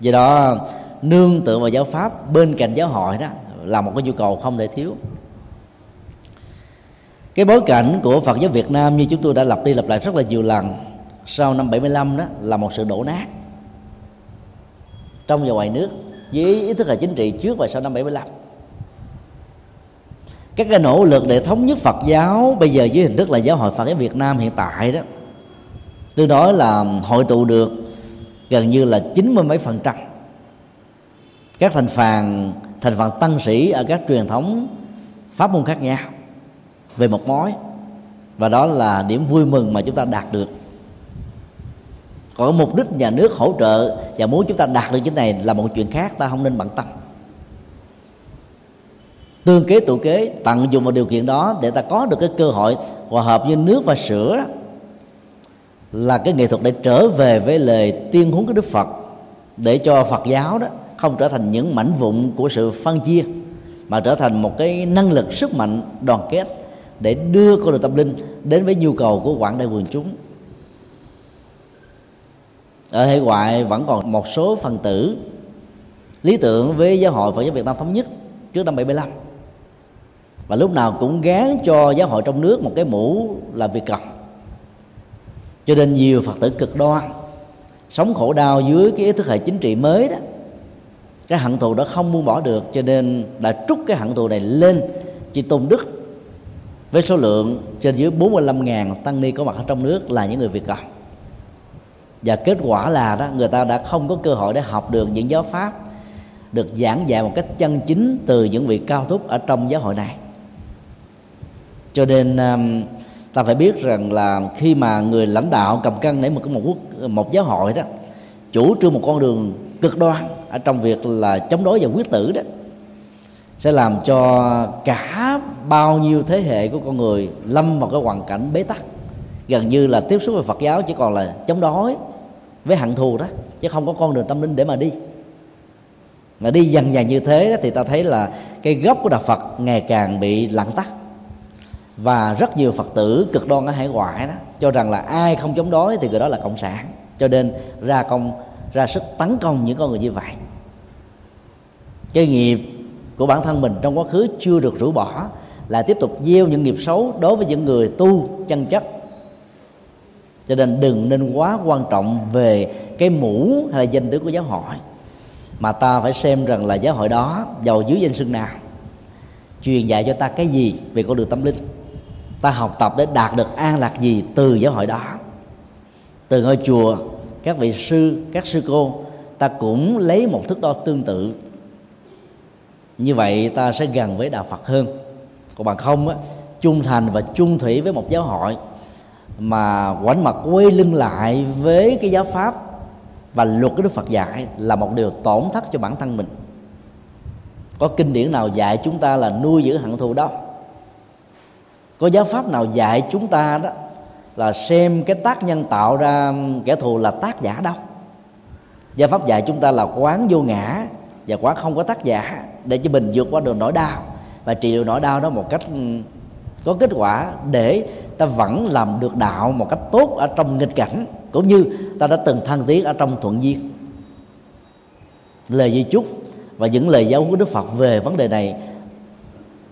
Do đó, nương tựa vào giáo pháp bên cạnh giáo hội đó là một cái nhu cầu không thể thiếu. Cái bối cảnh của Phật giáo Việt Nam như chúng tôi đã lặp đi lặp lại rất là nhiều lần sau năm 75 đó là một sự đổ nát trong và ngoài nước với ý thức hệ chính trị trước và sau năm 75 các cái nỗ lực để thống nhất Phật giáo, bây giờ dưới hình thức là giáo hội Phật giáo Việt Nam hiện tại đó tôi nói là hội tụ được gần như là chín mươi mấy phần trăm. Các thành phần thành phần tăng sĩ ở các truyền thống pháp môn khác nhau về một mối, và đó là điểm vui mừng mà chúng ta đạt được. Còn mục đích nhà nước hỗ trợ và muốn chúng ta đạt được cái này là một chuyện khác, ta không nên bận tâm tương kế tụ kế, tận dụng vào điều kiện đó để ta có được cái cơ hội hòa hợp như nước và sữa. Là cái nghệ thuật để trở về với lời tiên huấn của Đức Phật, để cho Phật giáo đó không trở thành những mảnh vụn của sự phân chia, mà trở thành một cái năng lực sức mạnh đoàn kết để đưa con đường tâm linh đến với nhu cầu của quảng đại quần chúng. Ở hệ ngoại vẫn còn một số phần tử lý tưởng với giáo hội Phật giáo Việt Nam thống nhất trước năm 75 và lúc nào cũng gán cho giáo hội trong nước một cái mũ là việc cộng cho nên nhiều phật tử cực đoan, sống khổ đau dưới cái ý thức hệ chính trị mới đó. Cái hận thù đó không buông bỏ được, cho nên đã trút cái hận thù này lên chỉ tôn đức với số lượng trên dưới 45.000 tăng ni có mặt ở trong nước là những người Việt Cộng và kết quả là đó, người ta đã không có cơ hội để học được những giáo pháp được giảng dạy một cách chân chính từ những vị cao túc ở trong giáo hội này cho nên um, ta phải biết rằng là khi mà người lãnh đạo cầm cân để một cái một quốc một giáo hội đó chủ trương một con đường cực đoan ở trong việc là chống đối và quyết tử đó sẽ làm cho cả bao nhiêu thế hệ của con người lâm vào cái hoàn cảnh bế tắc. Gần như là tiếp xúc với Phật giáo chỉ còn là chống đối với hận thù đó chứ không có con đường tâm linh để mà đi. Mà đi dần dần như thế thì ta thấy là cái gốc của đạo Phật ngày càng bị lặng tắt và rất nhiều Phật tử cực đoan ở hải ngoại đó, cho rằng là ai không chống đối thì người đó là cộng sản. Cho nên ra công, ra sức tấn công những con người như vậy. Cái nghiệp của bản thân mình trong quá khứ chưa được rũ bỏ, là tiếp tục gieo những nghiệp xấu đối với những người tu chân chất. Cho nên đừng nên quá quan trọng về cái mũ hay là danh tướng của giáo hội, mà ta phải xem rằng là giáo hội đó giàu dưới danh xưng nào. Truyền dạy cho ta cái gì về con đường tâm linh ta học tập để đạt được an lạc gì từ giáo hội đó. Từ ngôi chùa, các vị sư, các sư cô, ta cũng lấy một thước đo tương tự. Như vậy ta sẽ gần với đạo phật hơn. Còn bằng không á, trung thành và trung thủy với một giáo hội mà quảnh mặt quay lưng lại với cái giáo pháp và luật của đức phật dạy là một điều tổn thất cho bản thân mình. Có kinh điển nào dạy chúng ta là nuôi giữ hận thù đâu có giáo pháp nào dạy chúng ta đó là xem cái tác nhân tạo ra kẻ thù là tác giả đâu? Giáo pháp dạy chúng ta là quán vô ngã và quán không có tác giả để cho mình vượt qua được nỗi đau. Và trị liệu nỗi đau đó một cách ừ, có kết quả để ta vẫn làm được đạo một cách tốt ở trong nghịch cảnh, cũng như ta đã từng thăng tiến ở trong thuận duyên. Lời di chúc và những lời giáo của Đức Phật về vấn đề này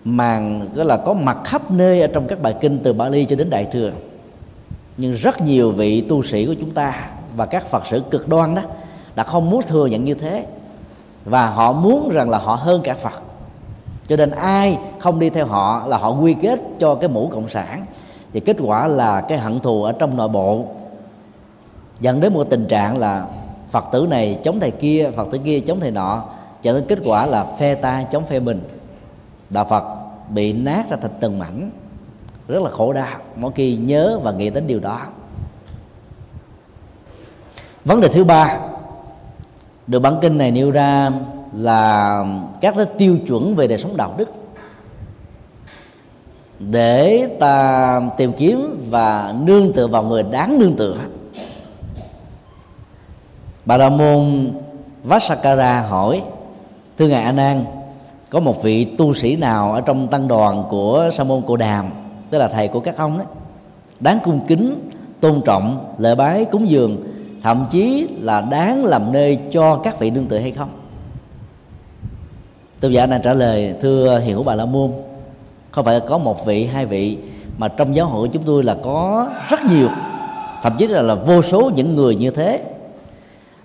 màn, gọi là có mặt khắp nơi ở trong các bài kinh từ Bali cho đến Đại thừa. Nhưng rất nhiều vị tu sĩ của chúng ta và các Phật sự cực đoan đó đã không muốn thừa nhận như thế. Và họ muốn rằng là họ hơn cả Phật. Cho nên ai không đi theo họ là họ quy kết cho cái mũ cộng sản. Thì kết quả là cái hận thù ở trong nội bộ dẫn đến một tình trạng là phật tử này chống thầy kia, phật tử kia chống thầy nọ. Cho đến kết quả là phe ta chống phe mình đạo phật bị nát ra thành từng mảnh. Rất là khổ đau. Mỗi khi nhớ và nghĩ đến điều đó. Vấn đề thứ ba, được bản kinh này nêu ra là các cái tiêu chuẩn về đời sống đạo đức. Để ta tìm kiếm và nương tựa vào người đáng nương tựa. Bà la môn Vasakara hỏi, thưa ngài A Nan có một vị tu sĩ nào ở trong tăng đoàn của sa môn Cồ Đàm tức là thầy của các ông đó đáng cung kính tôn trọng lễ bái cúng dường thậm chí là đáng làm nơi cho các vị nương tựa hay không? Tôn giả này trả lời thưa hiền hữu bà la môn không phải có một vị hai vị mà trong giáo hội chúng tôi là có rất nhiều thậm chí là, là vô số những người như thế.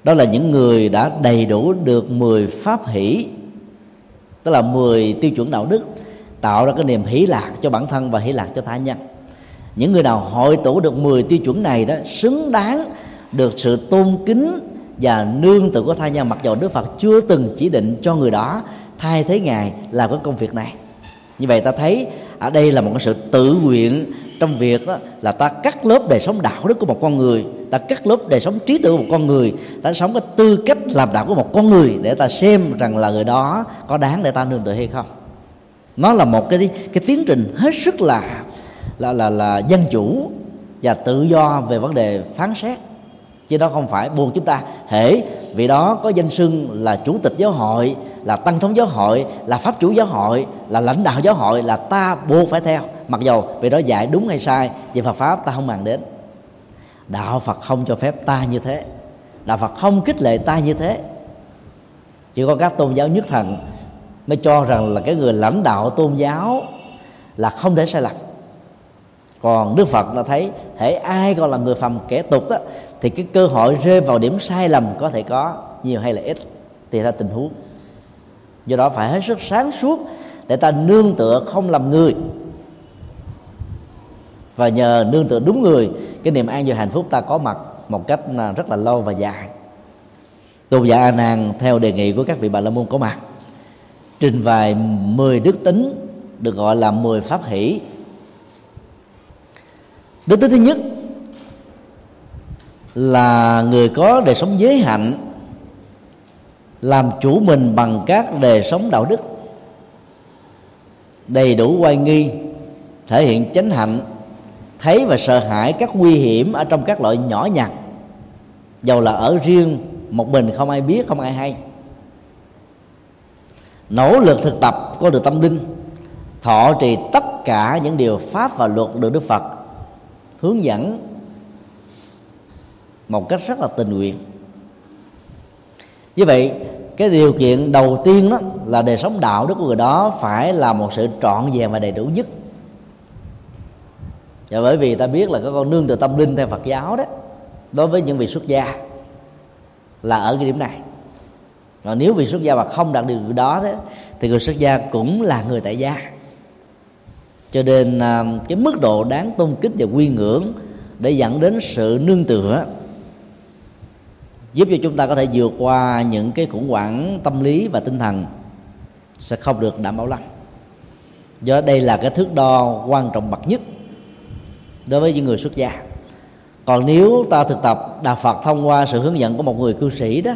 Đó là những người đã đầy đủ được 10 pháp hỷ tức là 10 tiêu chuẩn đạo đức tạo ra cái niềm hỷ lạc cho bản thân và hỷ lạc cho tha nhân. Những người nào hội tụ được 10 tiêu chuẩn này đó xứng đáng được sự tôn kính và nương tự của tha nhân. Mặc dù Đức Phật chưa từng chỉ định cho người đó thay thế ngài làm cái công việc này. Như vậy ta thấy ở đây là một cái sự tự nguyện trong việc đó, là ta cắt lớp đời sống đạo đức của một con người ta cắt lớp đời sống trí tuệ của một con người. Ta sống cái tư cách làm đạo của một con người để ta xem rằng là người đó có đáng để ta nương tựa hay không. Nó là một cái cái tiến trình hết sức là là là là dân chủ và tự do về vấn đề phán xét. Chứ đó không phải buộc chúng ta hễ vì đó có danh xưng là chủ tịch giáo hội, là tăng thống giáo hội, là pháp chủ giáo hội, là lãnh đạo giáo hội, là ta buộc phải theo. Mặc dầu vì đó dạy đúng hay sai về Phật pháp ta không màng đến đạo Phật không cho phép ta như thế. Đạo Phật không khích lệ ta như thế. Chỉ có các tôn giáo nhất thần mới cho rằng là cái người lãnh đạo tôn giáo là không thể sai lầm. Còn đức phật đã thấy, hễ ai còn là người phàm kẻ tục đó thì cái cơ hội rơi vào điểm sai lầm có thể có, nhiều hay là ít, tùy theo tình huống. Do đó phải hết sức sáng suốt để ta nương tựa không làm người và nhờ nương tựa đúng người, cái niềm an và hạnh phúc ta có mặt một cách à, rất là lâu và dài. Tôn giả a nan theo đề nghị của các vị bà la môn có mặt. Trình bày 10 đức tính được gọi là 10 pháp hỷ. Đức tính thứ nhất là người có đời sống giới hạnh, làm chủ mình bằng các đề sống đạo đức, đầy đủ quay nghi, thể hiện chánh hạnh thấy và sợ hãi các nguy hiểm ở trong các loại nhỏ nhặt. Dầu là ở riêng, một mình không ai biết, không ai hay. Nỗ lực thực tập có được tâm linh, thọ trì tất cả những điều pháp và luật được đức phật hướng dẫn một cách rất là tình nguyện. Như vậy, cái điều kiện đầu tiên đó là đời sống đạo đức của người đó phải là một sự trọn vẹn và đầy đủ nhất và bởi vì ta biết là có con nương từ tâm linh theo Phật giáo đó, đối với những vị xuất gia là ở cái điểm này. Còn nếu vị xuất gia mà không đạt được đó đó, thì người xuất gia cũng là người tại gia. Cho nên à, cái mức độ đáng tôn kính và quy ngưỡng để dẫn đến sự nương tựa giúp cho chúng ta có thể vượt qua những cái khủng hoảng tâm lý và tinh thần sẽ không được đảm bảo lắm. Do đây là cái thước đo quan trọng bậc nhất đối với những người xuất gia. Còn nếu ta thực tập đạo phật thông qua sự hướng dẫn của một người cư sĩ đó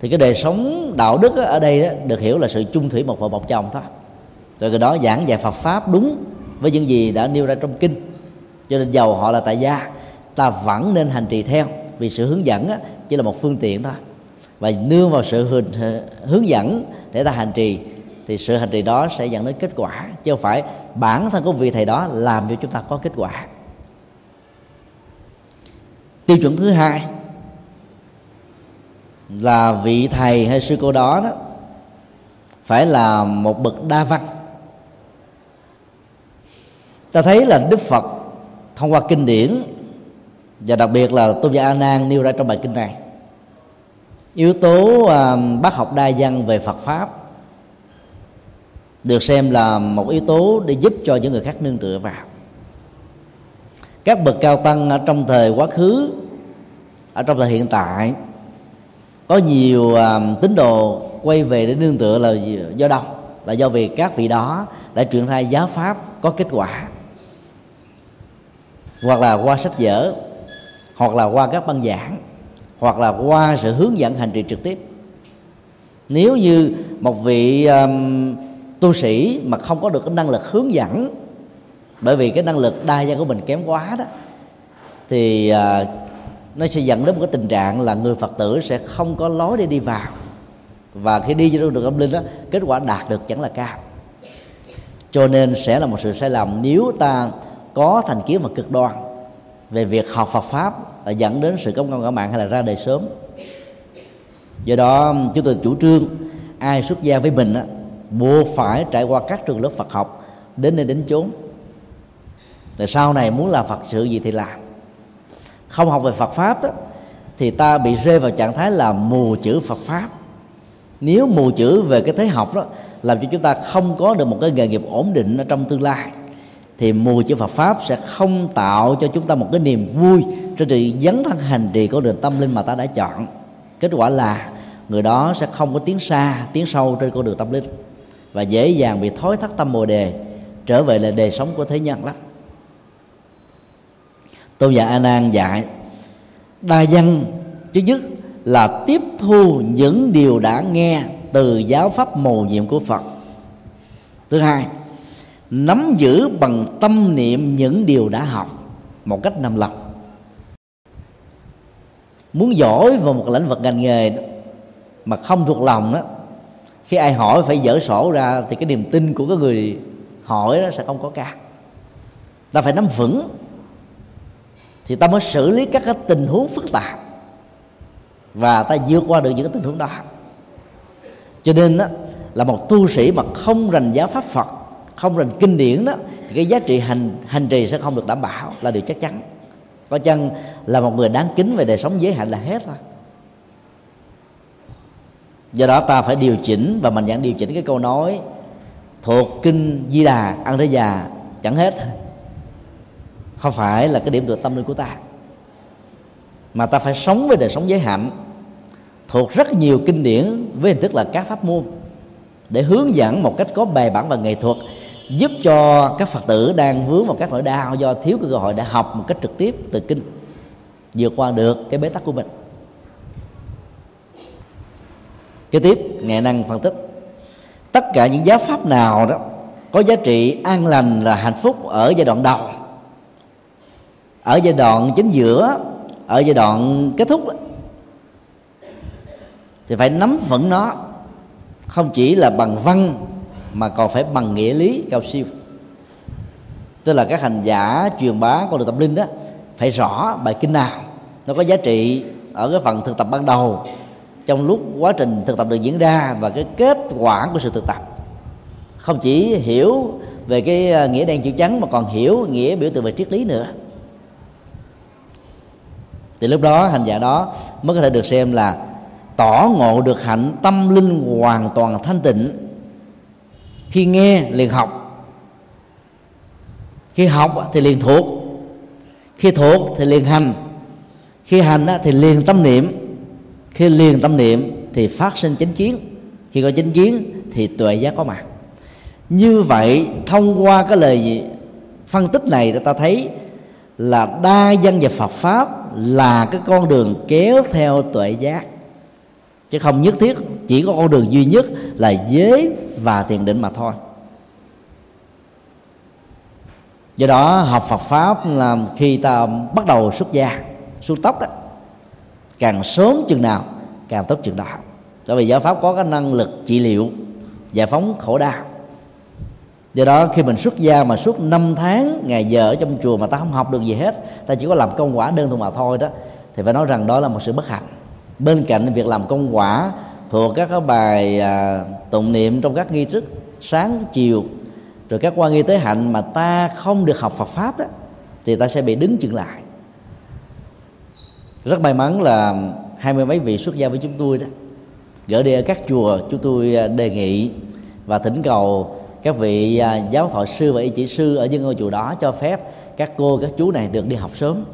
thì cái đời sống đạo đức ở đây đó, được hiểu là sự chung thủy một vợ một chồng thôi. Rồi cái đó giảng dạy Phật pháp đúng với những gì đã nêu ra trong kinh. Cho nên giàu họ là tại gia ta vẫn nên hành trì theo vì sự hướng dẫn á, chỉ là một phương tiện thôi. Và nương vào sự hướng dẫn để ta hành trì thì sự hành trì đó sẽ dẫn đến kết quả chứ không phải bản thân của vị thầy đó làm cho chúng ta có kết quả. Tiêu chuẩn thứ hai là vị thầy hay sư cô đó đó phải là một bậc đa văn. Ta thấy là đức phật thông qua kinh điển và đặc biệt là tôn giả a nan nêu ra trong bài kinh này yếu tố uh, bác học đa văn về phật pháp được xem là một yếu tố để giúp cho những người khác nương tựa vào. Các bậc cao tăng ở trong thời quá khứ ở trong thời hiện tại có nhiều à, tín đồ quay về để nương tựa là do đâu? Là do vì các vị đó đã truyền thay giáo pháp có kết quả. Hoặc là qua sách vở hoặc là qua các băng giảng hoặc là qua sự hướng dẫn hành trì trực tiếp. Nếu như một vị um, tu sĩ mà không có được cái năng lực hướng dẫn bởi vì cái năng lực đa dạng của mình kém quá đó thì à, nó sẽ dẫn đến một cái tình trạng là người phật tử sẽ không có lối để đi vào. Và khi đi trên đường âm linh đó kết quả đạt được chẳng là cao. Cho nên sẽ là một sự sai lầm nếu ta có thành kiến mà cực đoan về việc học Phật pháp là dẫn đến sự công công cả mạng hay là ra đời sớm. Do đó chúng tôi chủ trương ai xuất gia với mình á, buộc phải trải qua các trường lớp Phật học đến nơi đến chốn. Rồi sau này muốn làm Phật sự gì thì làm. Không học về Phật pháp đó, thì ta bị rơi vào trạng thái là mù chữ Phật pháp. Nếu mù chữ về cái thế học đó làm cho chúng ta không có được một cái nghề nghiệp ổn định ở trong tương lai thì mù chữ Phật pháp sẽ không tạo cho chúng ta một cái niềm vui trên sự dấn thân hành trì con đường tâm linh mà ta đã chọn. Kết quả là người đó sẽ không có tiến xa tiến sâu trên con đường tâm linh và dễ dàng bị thối thắt tâm bồ đề, trở về là đề sống của thế nhân lắm. Tôn giả a nan dạy, đa văn thứ nhất là tiếp thu những điều đã nghe từ giáo pháp mầu nhiệm của phật. Thứ hai, nắm giữ bằng tâm niệm những điều đã học một cách nằm lòng. Muốn giỏi vào một lĩnh vực ngành nghề mà không thuộc lòng đó khi ai hỏi phải dở sổ ra thì cái niềm tin của cái người hỏi đó sẽ không có cao. Ta phải nắm vững thì ta mới xử lý các cái tình huống phức tạp và ta vượt qua được những cái tình huống đó. Cho nên đó, là một tu sĩ mà không rành giáo pháp phật không rành kinh điển đó thì cái giá trị hành hành trì sẽ không được đảm bảo là điều chắc chắn. Có chăng là một người đáng kính về đời sống giới hạnh là hết thôi do đó ta phải điều chỉnh, và mình dạn điều chỉnh cái câu nói, thuộc kinh di đà ăn thế già, chẳng hết. Không phải là cái điểm tựa tâm linh của ta. Mà ta phải sống với đời sống giới hạnh thuộc rất nhiều kinh điển với hình thức là các pháp môn, để hướng dẫn một cách có bài bản và nghệ thuật, giúp cho các phật tử đang vướng vào các nỗi đau do thiếu cơ hội để học một cách trực tiếp từ kinh, vượt qua được cái bế tắc của mình kế tiếp, nghệ năng phân tích. Tất cả những giáo pháp nào đó có giá trị an lành là hạnh phúc ở giai đoạn đầu. Ở giai đoạn chính giữa, ở giai đoạn kết thúc thì phải nắm vững nó. Không chỉ là bằng văn, mà còn phải bằng nghĩa lý cao siêu. Tức là các hành giả truyền bá con đường tâm linh đó, phải rõ bài kinh nào nó có giá trị ở cái phần thực tập ban đầu trong lúc quá trình thực tập được diễn ra và cái kết quả của sự thực tập. Không chỉ hiểu về cái ờ, nghĩa đen chữ trắng mà còn hiểu nghĩa biểu tượng về triết lý nữa. Thì lúc đó hành giả đó mới có thể được xem là tỏ ngộ được hạnh tâm linh hoàn toàn thanh tịnh khi nghe, liền học. Khi học thì liền thuộc, khi thuộc thì liền hành, khi hành thì liền tâm niệm khi liền tâm niệm thì phát sinh chánh kiến. Khi có chánh kiến thì tuệ giác có mặt. Như vậy, thông qua cái lời gì? Phân tích này ta thấy là đa dân và Phật pháp là cái con đường kéo theo tuệ giác. Chứ không nhất thiết, chỉ có con đường duy nhất là giới và thiền định mà thôi. Do đó, học Phật pháp là khi ta bắt đầu xuất gia xuống tóc đó càng sớm chừng nào càng tốt chừng đó bởi vì giáo pháp có cái năng lực trị liệu giải phóng khổ đau. Do đó khi mình xuất gia mà suốt 5 tháng ngày giờ ở trong chùa mà ta không học được gì hết ta chỉ có làm công quả đơn thuần mà thôi đó thì phải nói rằng đó là một sự bất hạnh. Bên cạnh việc làm công quả thuộc các cái bài à, tụng niệm trong các nghi thức sáng chiều rồi các quan nghi tế hạnh mà ta không được học Phật pháp đó thì ta sẽ bị đứng chừng lại rất may mắn là hai mươi mấy vị xuất gia với chúng tôi đó gửi đi ở các chùa chúng tôi à, đề nghị và thỉnh cầu các vị à, giáo thoại sư và y chỉ sư ở những ngôi chùa đó cho phép các cô các chú này được đi học sớm.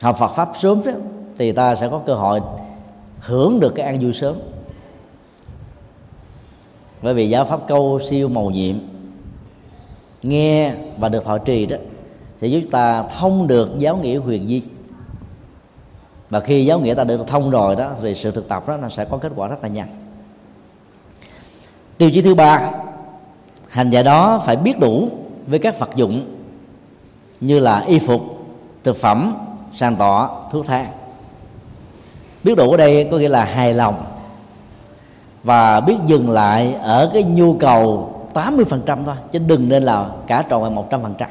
Học Phật pháp sớm đó, thì ta sẽ có cơ hội hưởng được cái an vui sớm. Bởi vì giáo pháp câu siêu màu nhiệm nghe và được thọ trì đó thì chúng ta thông được giáo nghĩa huyền di. Và khi giáo nghĩa ta được thông rồi đó, thì sự thực tập đó nó sẽ có kết quả rất là nhanh. Tiêu chí thứ ba, hành giả đó phải biết đủ với các vật dụng như là y phục, thực phẩm, sàn tọa thuốc thang. Biết đủ ở đây có nghĩa là hài lòng và biết dừng lại ở cái nhu cầu 80% thôi, chứ đừng nên là cả tròn một trăm phần trăm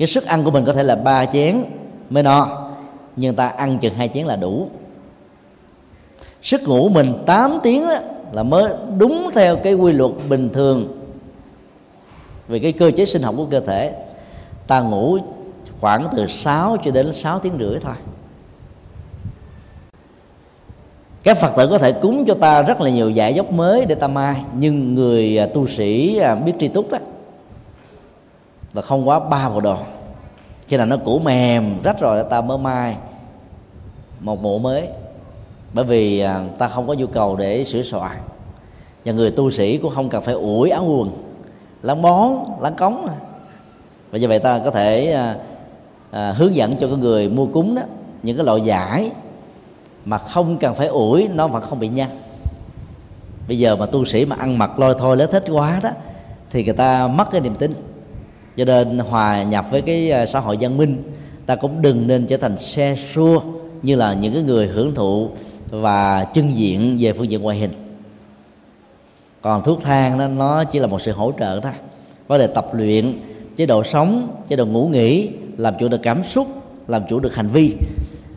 cái sức ăn của mình có thể là ba chén mới no nhưng ta ăn chừng hai chén là đủ. Sức ngủ mình 8 tiếng đó, là mới đúng theo cái quy luật bình thường về cái cơ chế sinh học của cơ thể. Ta ngủ khoảng từ 6 cho đến 6 tiếng rưỡi thôi. Các phật tử có thể cúng cho ta rất là nhiều giải dốc mới để ta mai nhưng người à, tu sĩ à, biết tri túc đó là không quá ba bộ đồ. Khi nào nó cũ mềm rách rồi ta mới mai. Một bộ mới. Bởi vì à, ta không có nhu cầu để sửa soạn. Và người tu sĩ cũng không cần phải ủi áo quần láng bón láng cống. Và như vậy ta có thể à, à, hướng dẫn cho cái người mua cúng đó những cái loại giải mà không cần phải ủi nó vẫn không bị nhăn. Bây giờ mà tu sĩ mà ăn mặc lôi thôi lớn thích quá đó thì người ta mất cái niềm tin cho nên hòa nhập với cái à, xã hội văn minh, ta cũng đừng nên trở thành xe xua như là những cái người hưởng thụ và trưng diện về phương diện ngoại hình. Còn thuốc thang đó, nó chỉ là một sự hỗ trợ thôi. Vấn đề tập luyện, chế độ sống, chế độ ngủ nghỉ, làm chủ được cảm xúc, làm chủ được hành vi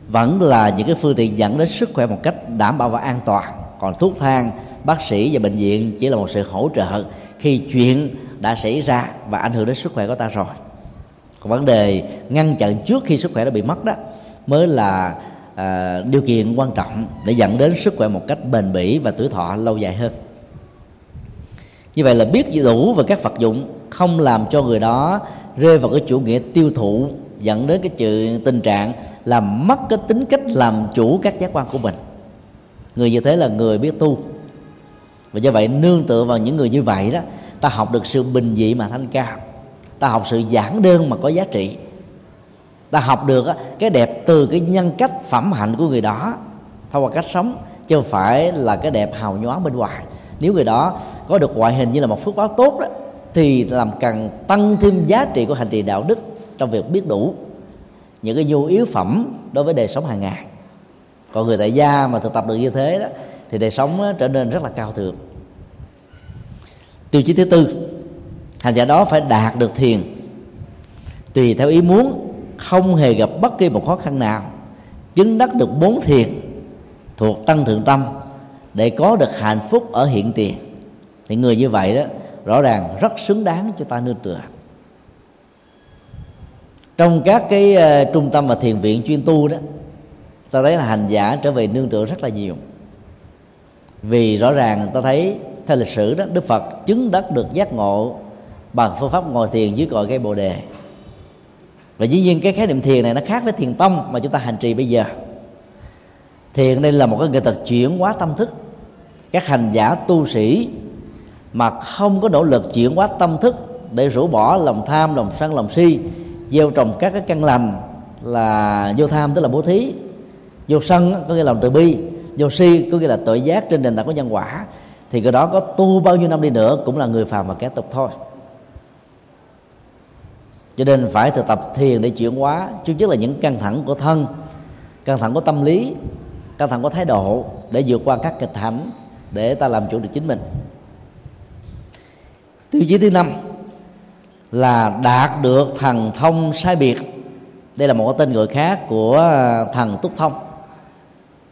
vẫn là những cái phương tiện dẫn đến sức khỏe một cách đảm bảo và an toàn. Còn thuốc thang, bác sĩ và bệnh viện chỉ là một sự hỗ trợ khi chuyện đã xảy ra và ảnh hưởng đến sức khỏe của ta rồi. Còn vấn đề ngăn chặn trước khi sức khỏe đã bị mất đó mới là à, điều kiện quan trọng để dẫn đến sức khỏe một cách bền bỉ và tuổi thọ lâu dài hơn. Như vậy là biết đủ về các vật dụng không làm cho người đó rơi vào cái chủ nghĩa tiêu thụ dẫn đến cái chuyện tình trạng làm mất cái tính cách làm chủ các giác quan của mình. Người như thế là người biết tu. Và do vậy nương tựa vào những người như vậy đó ta học được sự bình dị mà thanh cao. Ta học sự giản đơn mà có giá trị. Ta học được cái đẹp từ cái nhân cách phẩm hạnh của người đó. Thông qua cách sống, chứ không phải là cái đẹp hào nhoáng bên ngoài. Nếu người đó có được ngoại hình như là một phước báo tốt đó, thì làm càng tăng thêm giá trị của hành trì đạo đức trong việc biết đủ những cái nhu yếu phẩm đối với đời sống hàng ngày. Còn người tại gia mà thực tập được như thế đó, thì đời sống trở nên rất là cao thượng tiêu chí thứ tư. Hành giả đó phải đạt được thiền. Tùy theo ý muốn không hề gặp bất kỳ một khó khăn nào. Chứng đắc được bốn thiền thuộc tăng thượng tâm để có được hạnh phúc ở hiện tiền. Thì người như vậy đó rõ ràng rất xứng đáng cho ta nương tựa. Trong các cái uh, trung tâm và thiền viện chuyên tu đó ta thấy là hành giả trở về nương tựa rất là nhiều. Vì rõ ràng ta thấy theo lịch sử đó, đức phật chứng đắc được giác ngộ bằng phương pháp ngồi thiền dưới cội cây bồ đề. Và dĩ nhiên cái khái niệm thiền này nó khác với thiền tông mà chúng ta hành trì bây giờ. Thiền đây là một cái nghệ thuật chuyển hóa tâm thức. Các hành giả, tu sĩ mà không có nỗ lực chuyển hóa tâm thức để rũ bỏ lòng tham, lòng sân, lòng si, gieo trồng các cái căn lành là vô tham, tức là bố thí. Vô sân có nghĩa là lòng từ bi. Vô si, có nghĩa là tội giác trên nền tảng của nhân quả thì cái đó có tu bao nhiêu năm đi nữa cũng là người phàm và kẻ tục thôi. Cho nên phải thực tập thiền để chuyển hóa. Chứ nhất là những căng thẳng của thân, căng thẳng của tâm lý, căng thẳng của thái độ để vượt qua các kịch hạnh để ta làm chủ được chính mình. Tiêu chí thứ năm là đạt được thần thông sai biệt. Đây là một cái tên gọi khác của thần túc thông.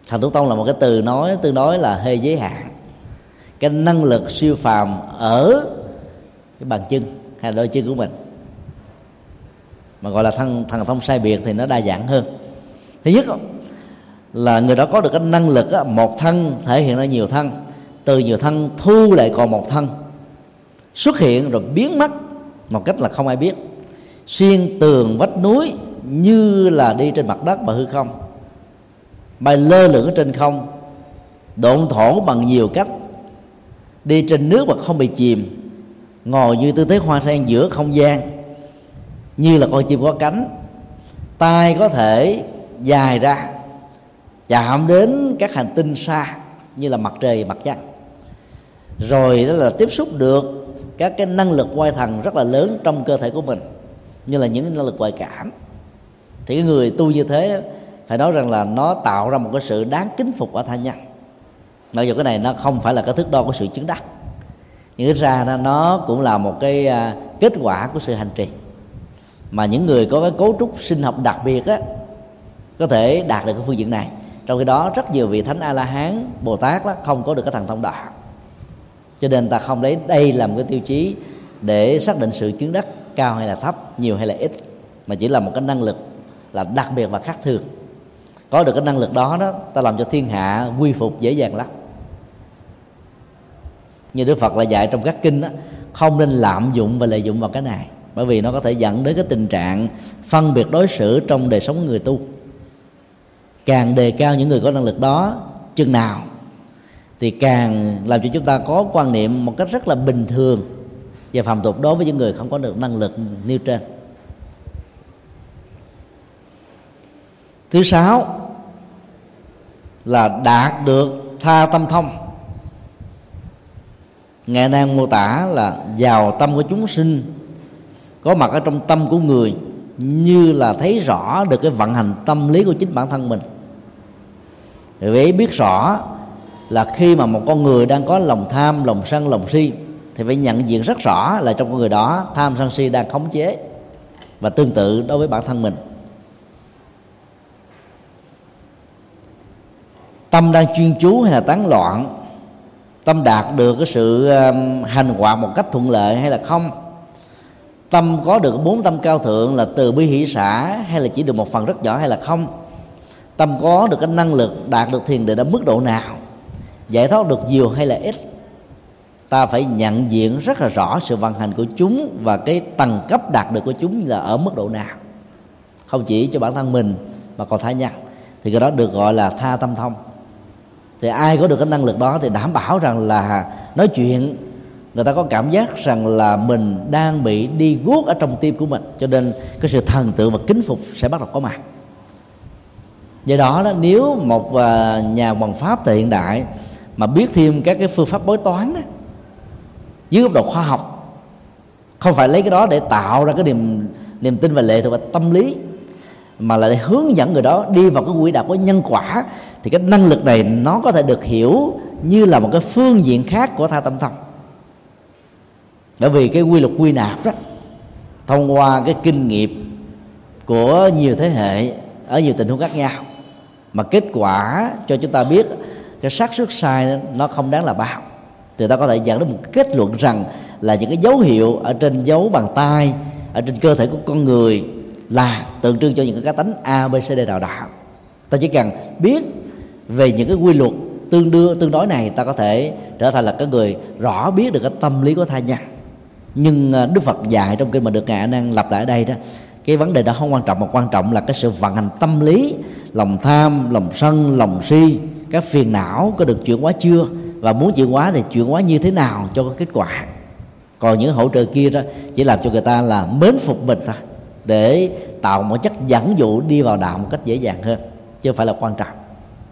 Thần túc thông là một cái từ nói, tương đối là hơi giới hạn cái năng lực siêu phàm ở cái bàn chân hay đôi chân của mình. Mà gọi là thần thần thông sai biệt thì nó đa dạng hơn. Thứ nhất là người đó có được cái năng lực một thân, thể hiện ra nhiều thân, từ nhiều thân thu lại còn một thân. Xuất hiện rồi biến mất một cách là không ai biết. Xuyên tường vách núi như là đi trên mặt đất và hư không. Bay lơ lửng ở trên không, độn thổ bằng nhiều cách đi trên nước mà không bị chìm. Ngồi như tư thế hoa sen giữa không gian. Như là con chim có cánh. Tay có thể dài ra. Chạm đến các hành tinh xa, như là mặt trời, mặt trăng. Rồi đó là tiếp xúc được các cái năng lực quay thần rất là lớn trong cơ thể của mình, như là những năng lực ngoại cảm. Thì cái người tu như thế phải nói rằng là nó tạo ra một cái sự đáng kính phục ở tha nhân mặc dù cái này nó không phải là cái thước đo của sự chứng đắc. Nhưng ít ra nó cũng là một cái à, kết quả của sự hành trì. Mà những người có cái cấu trúc sinh học đặc biệt á, có thể đạt được cái phương diện này. Trong khi đó, rất nhiều vị thánh a la hán bồ tát đó, không có được cái thần thông đạo. Cho nên ta không lấy đây làm cái tiêu chí để xác định sự chứng đắc cao hay là thấp, nhiều hay là ít, mà chỉ là một cái năng lực là đặc biệt và khác thường. Có được cái năng lực đó đó, ta làm cho thiên hạ quy phục dễ dàng lắm như đức phật là dạy trong các kinh đó không nên lạm dụng và lợi dụng vào cái này. Bởi vì nó có thể dẫn đến cái tình trạng phân biệt đối xử trong đời sống người tu. Càng đề cao những người có năng lực đó, chừng nào, thì càng làm cho chúng ta có quan niệm một cách rất là bình thường và phạm tục đối với những người không có được năng lực nêu trên. Thứ sáu là đạt được tha tâm thông ngài đang mô tả là vào tâm của chúng sinh, có mặt ở trong tâm của người như là thấy rõ được cái vận hành tâm lý của chính bản thân mình. Vì biết rõ là khi mà một con người đang có lòng tham, lòng sân, lòng si, thì phải nhận diện rất rõ là trong con người đó tham, sân, si đang khống chế và tương tự đối với bản thân mình. Tâm đang chuyên chú hay là tán loạn tâm đạt được cái sự um, hành hoạt một cách thuận lợi hay là không? Tâm có được bốn tâm cao thượng là từ bi hỷ xã hay là chỉ được một phần rất nhỏ hay là không? Tâm có được cái năng lực đạt được thiền định ở mức độ nào? Giải thoát được nhiều hay là ít? Ta phải nhận diện rất là rõ sự vận hành của chúng và cái tầng cấp đạt được của chúng là ở mức độ nào. Không chỉ cho bản thân mình mà còn tha nhân. Thì cái đó được gọi là tha tâm thông thì ai có được cái năng lực đó thì đảm bảo rằng là nói chuyện, người ta có cảm giác rằng là mình đang bị đi guốc ở trong tim của mình. Cho nên cái sự thần tượng và kính phục sẽ bắt đầu có mặt. Do đó đó, nếu một à, nhà bằng pháp thời hiện đại mà biết thêm các cái phương pháp bói toán đó dưới góc độ khoa học, không phải lấy cái đó để tạo ra cái niềm niềm tin và lệ thuộc vào tâm lý mà lại hướng dẫn người đó đi vào cái quỹ đạo của nhân quả, thì cái năng lực này nó có thể được hiểu như là một cái phương diện khác của tha tâm thông bởi vì cái quy luật quy nạp đó, thông qua cái kinh nghiệm của nhiều thế hệ ở nhiều tình huống khác nhau, mà kết quả cho chúng ta biết cái xác suất sai nó không đáng là bao. Thì ta có thể dẫn đến một kết luận rằng là những cái dấu hiệu ở trên dấu bàn tay, ở trên cơ thể của con người là tượng trưng cho những cái cá tánh a, b, c, d nào đó ta chỉ cần biết về những cái quy luật tương đương tương đối này, ta có thể trở thành là cái người rõ biết được cái tâm lý của thai nhân. Nhưng à, đức phật dạy trong kinh mà được ngài đang lập lặp lại ở đây đó, cái vấn đề đó không quan trọng, mà quan trọng là cái sự vận hành tâm lý, lòng tham, lòng sân, lòng si các phiền não có được chuyển hóa chưa, và muốn chuyển hóa thì chuyển hóa như thế nào cho có kết quả. Còn những hỗ trợ kia đó chỉ làm cho người ta là mến phục mình thôi để tạo một chất dẫn dụ đi vào đạo một cách dễ dàng hơn, chứ không phải là quan trọng.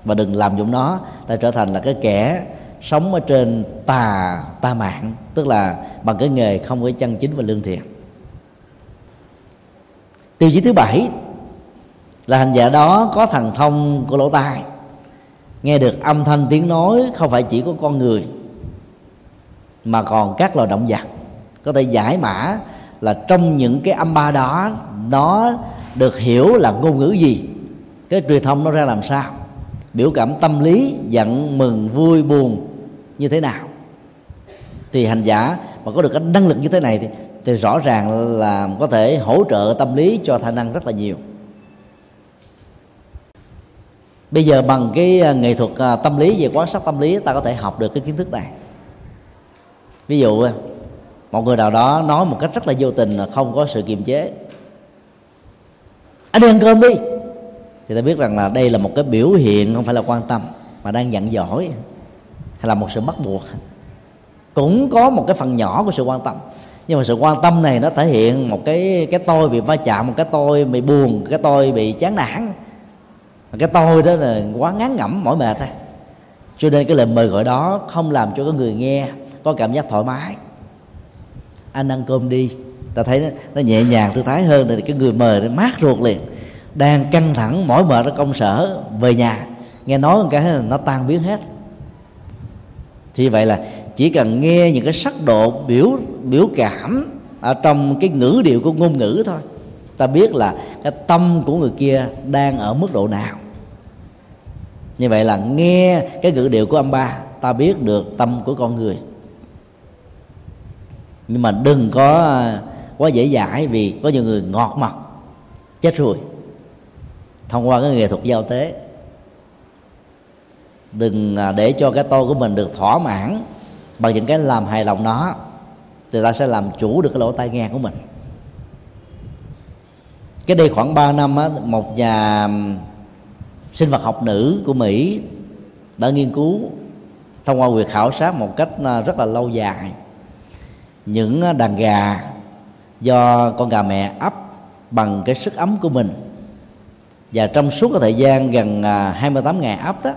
Và đừng làm dụng nó, ta trở thành là cái kẻ sống ở trên tà ta mạng, tức là bằng cái nghề không có chân chính và lương thiện. Tiêu chí thứ bảy là hành giả đó có thần thông của lỗ tai. Nghe được âm thanh tiếng nói không phải chỉ có con người, mà còn các loài động vật. Có thể giải mã là trong những cái âm ba đó nó được hiểu là ngôn ngữ gì? Cái truyền thông nó ra làm sao? Biểu cảm tâm lý giận mừng vui buồn như thế nào? Thì hành giả mà có được cái năng lực như thế này thì, thì rõ ràng là có thể hỗ trợ tâm lý cho khả năng rất là nhiều. Bây giờ bằng cái à, nghệ thuật à, tâm lý về quan sát tâm lý ta có thể học được cái kiến thức này. Ví dụ à, một người nào đó nói một cách rất là vô tình là không có sự kiềm chế. À, anh đi ăn cơm đi. Thì ta biết rằng là đây là một cái biểu hiện không phải là quan tâm, mà đang giận dỗi hay là một sự bắt buộc. Cũng có một cái phần nhỏ của sự quan tâm. Nhưng mà sự quan tâm này nó thể hiện một cái cái tôi bị va chạm, một cái tôi bị buồn, cái tôi bị chán nản. Cái tôi đó là quá ngán ngẩm mỏi mệt thôi. Cho nên cái lời mời gọi đó không làm cho cái người nghe có cảm giác thoải mái. Anh ăn cơm đi ta thấy nó, nó nhẹ nhàng thư thái hơn thì cái người mời nó mát ruột liền. Đang căng thẳng mỏi mệt ở công sở về nhà. Nghe nói một cái nó tan biến hết. Thì vậy là chỉ cần nghe những cái sắc độ biểu biểu cảm ở trong cái ngữ điệu của ngôn ngữ thôi ta biết là cái tâm của người kia đang ở mức độ nào. Như vậy là nghe cái ngữ điệu của âm ba ta biết được tâm của con người. Nhưng mà đừng có quá dễ dãi vì có nhiều người ngọt mặt chết rồi. Thông qua cái nghệ thuật giao tế đừng à, để cho cái tôi của mình được thỏa mãn bằng những cái làm hài lòng nó thì ta sẽ làm chủ được cái lỗ tai nghe của mình. Cái đây khoảng 3 năm á, một nhà sinh vật học nữ của Mỹ đã nghiên cứu thông qua việc khảo sát một cách à, rất là lâu dài những à, đàn gà do con gà mẹ ấp bằng cái sức ấm của mình. Và trong suốt cái thời gian gần à, 28 ngày ấp đó,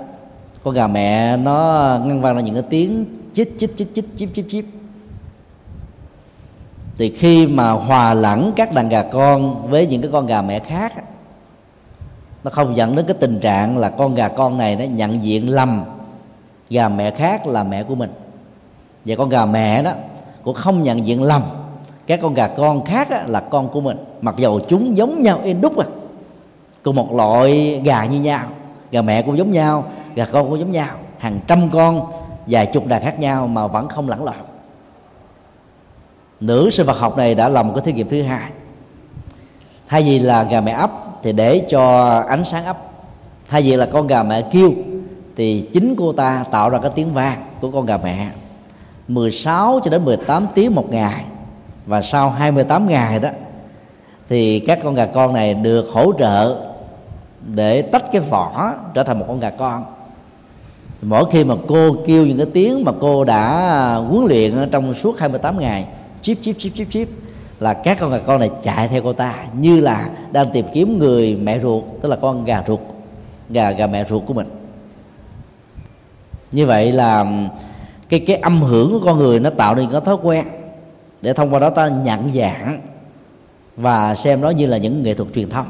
con gà mẹ nó ngăn vang ra những cái tiếng chích chích chích chích chip chip chip thì khi mà hòa lẫn các đàn gà con với những cái con gà mẹ khác nó không dẫn đến cái tình trạng là con gà con này nó nhận diện lầm gà mẹ khác là mẹ của mình. Và con gà mẹ đó cũng không nhận diện lầm các con gà con khác là con của mình. Mặc dầu chúng giống nhau in đúc à cùng một loại gà như nhau. Gà mẹ cũng giống nhau, gà con cũng giống nhau. Hàng trăm con, vài chục đàn khác nhau mà vẫn không lẫn lộn. Nữ sinh vật học này đã làm một cái thí nghiệm thứ hai. Thay vì là gà mẹ ấp thì để cho ánh sáng ấp. Thay vì là con gà mẹ kêu thì chính cô ta tạo ra cái tiếng vang của con gà mẹ. 16 cho đến 18 tiếng một ngày và sau 28 ngày đó, thì các con gà con này được hỗ trợ để tách cái vỏ trở thành một con gà con. Mỗi khi mà cô kêu những cái tiếng mà cô đã huấn luyện trong suốt 28 ngày chip chip chip chip chip là các con gà con này chạy theo cô ta như là đang tìm kiếm người mẹ ruột, tức là con gà ruột, gà gà mẹ ruột của mình. Như vậy là cái cái âm hưởng của con người nó tạo nên cái thói quen để thông qua đó ta nhận dạng và xem nó như là những nghệ thuật truyền thông.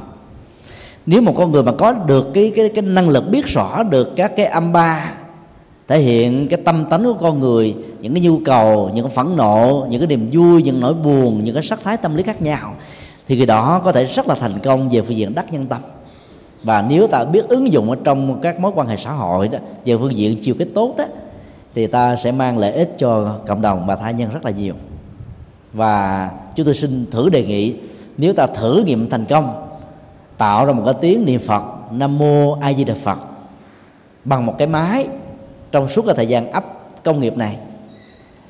Nếu một con người mà có được cái cái cái năng lực biết rõ được các cái âm ba, thể hiện cái tâm tánh của con người, những cái nhu cầu, những cái phẫn nộ, những cái niềm vui, những nỗi buồn, những cái sắc thái tâm lý khác nhau, thì người đó có thể rất là thành công về phương diện đắc nhân tâm. Và nếu ta biết ứng dụng ở trong các mối quan hệ xã hội đó, về phương diện chiều cái tốt đó, thì ta sẽ mang lợi ích cho cộng đồng và tha nhân rất là nhiều và chúng tôi xin thử đề nghị, nếu ta thử nghiệm thành công, tạo ra một cái tiếng niệm phật, nam mô a di đà phật, bằng một cái máy trong suốt cái thời gian ấp công nghiệp này.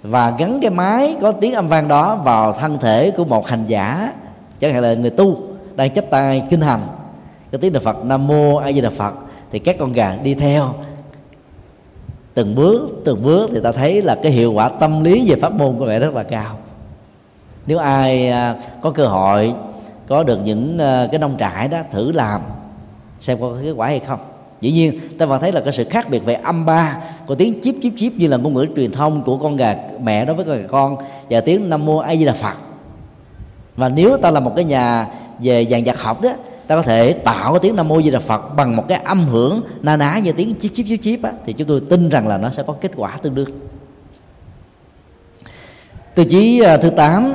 Và gắn cái máy có tiếng âm vang đó vào thân thể của một hành giả, chẳng hạn là người tu đang chấp tay kinh hành cái tiếng niệm phật, nam mô a di đà phật, thì các con gà đi theo. Từng bước từng bước thì ta thấy là cái hiệu quả tâm lý về pháp môn của mẹ rất là cao nếu ai à, có cơ hội có được những à, cái nông trại đó thử làm xem có kết quả hay không. Dĩ nhiên ta vẫn thấy là cái sự khác biệt về âm ba của tiếng chip chip chip như là ngôn ngữ truyền thông của con gà mẹ đối với con gà con và tiếng nam mô a di đà phật. Và nếu ta là một cái nhà về dàn giặc học đó ta có thể tạo cái tiếng nam mô di đà phật bằng một cái âm hưởng na ná như tiếng chip chip chip chip á, thì chúng tôi tin rằng là nó sẽ có kết quả tương đương. Tiêu chí à, thứ 8